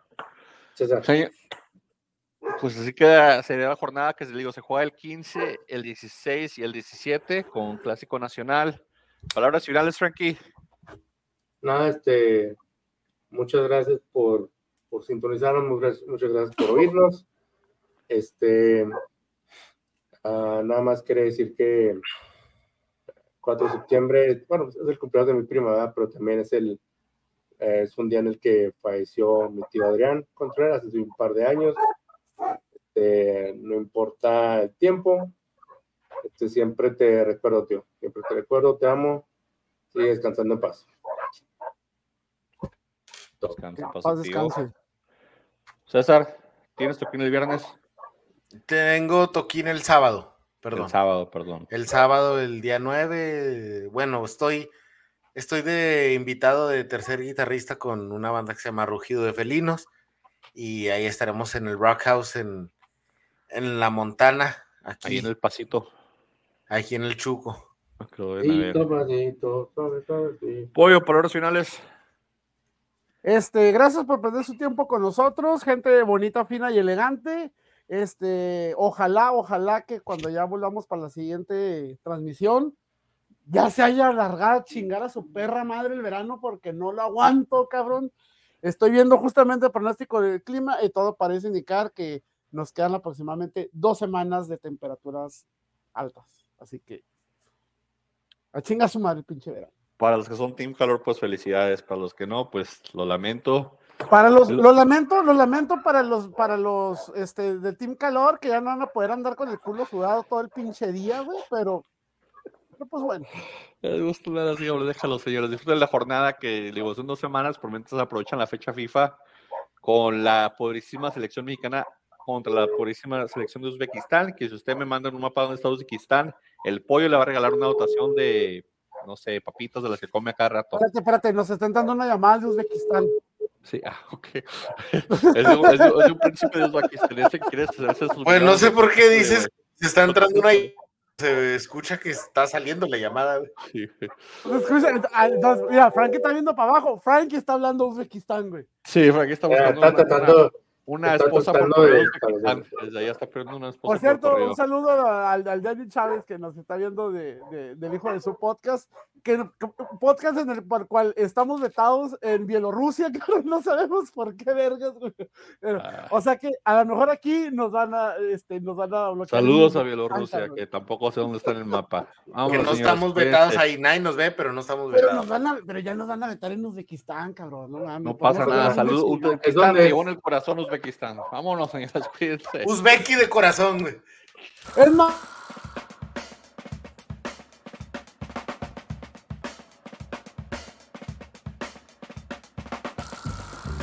César. Señor, Pues así queda, sería la jornada que les digo, se juega el 15, el 16 y el 17 con Clásico Nacional. Palabras finales, Frankie. Nada, este, muchas gracias por, por sintonizarnos, muchas, gracias por oírnos. Este, ah, nada más quería decir que 4 de septiembre, bueno, es el cumpleaños de mi prima, ¿verdad? pero también es el es un día en el que falleció mi tío Adrián Contreras hace un par de años. Este, no importa el tiempo, este, siempre te recuerdo, tío. Siempre te recuerdo, te amo. Sigue descansando en paz. Tío. descanse. César, ¿tienes tu el viernes? Tengo toquín el sábado. Perdón. El sábado, perdón. El sábado, el día 9, bueno, estoy, estoy de invitado de tercer guitarrista con una banda que se llama Rugido de Felinos y ahí estaremos en el Rock House en, en La Montana, Ahí aquí, en el pasito. aquí en el Chuco. Suavecito. Pollo, palabras finales. Este, gracias por perder su tiempo con nosotros, gente bonita, fina y elegante. Este, ojalá, ojalá que cuando ya volvamos para la siguiente transmisión, ya se haya alargado a chingar a su perra madre el verano porque no lo aguanto, cabrón. Estoy viendo justamente el pronóstico del clima y todo parece indicar que nos quedan aproximadamente dos semanas de temperaturas altas. Así que a chinga su madre, pinche verano. Para los que son Team Calor, pues felicidades. Para los que no, pues lo lamento. Para los, El- lo lamento, lo lamento para los, para los, este, de Team Calor, que ya no van a poder andar con el culo sudado todo el pinche día, güey, pero, pero pues bueno. Les gusta nada así, hombre, déjalo, señores. Disfruten la jornada que, digo, son dos semanas, por mientras aprovechan la fecha FIFA con la poderísima selección mexicana contra la poderísima selección de Uzbekistán, que si usted me manda un mapa donde está Uzbekistán, el pollo le va a regalar una dotación de, no sé, papitas de las que come a cada rato. Espérate, espérate, nos están dando una llamada de Uzbekistán. Sí, ah, ok. es, de, un- es de- es de un príncipe de Uzbekistán ese que quiere hacerse sus Pues no sé por qué dices se está entrando una se escucha que está saliendo la llamada. güey. Sí, Escucha, ah, entonces, mira, Frankie está viendo para abajo, Frankie está hablando Uzbekistán, güey. sí aquí está buscando está tratando, una, está esposa por de de está perdiendo una esposa Por cierto, un saludo al, al David Chávez que nos está viendo de, de- del hijo de su podcast, que, que- podcast en el por cual estamos vetados en Bielorrusia, que no sabemos por qué vergas, güey. Pero, Ah. O sea que a lo mejor aquí nos van a, este, nos van a bloquear. Saludos a el- Bielorrusia, que tampoco sé dónde está en el mapa. Que Vámonos, no señores, estamos vetados ahí, nadie nos ve, pero no estamos Pero, vetados. nos van a, pero ya nos van a vetar en Uzbekistán, cabrón. No, No pasa nada. Saludos. Uzbekistán llevó en el corazón Uzbekistán. Vámonos, señores, cuídense. Uzbeki de corazón, güey. Es más,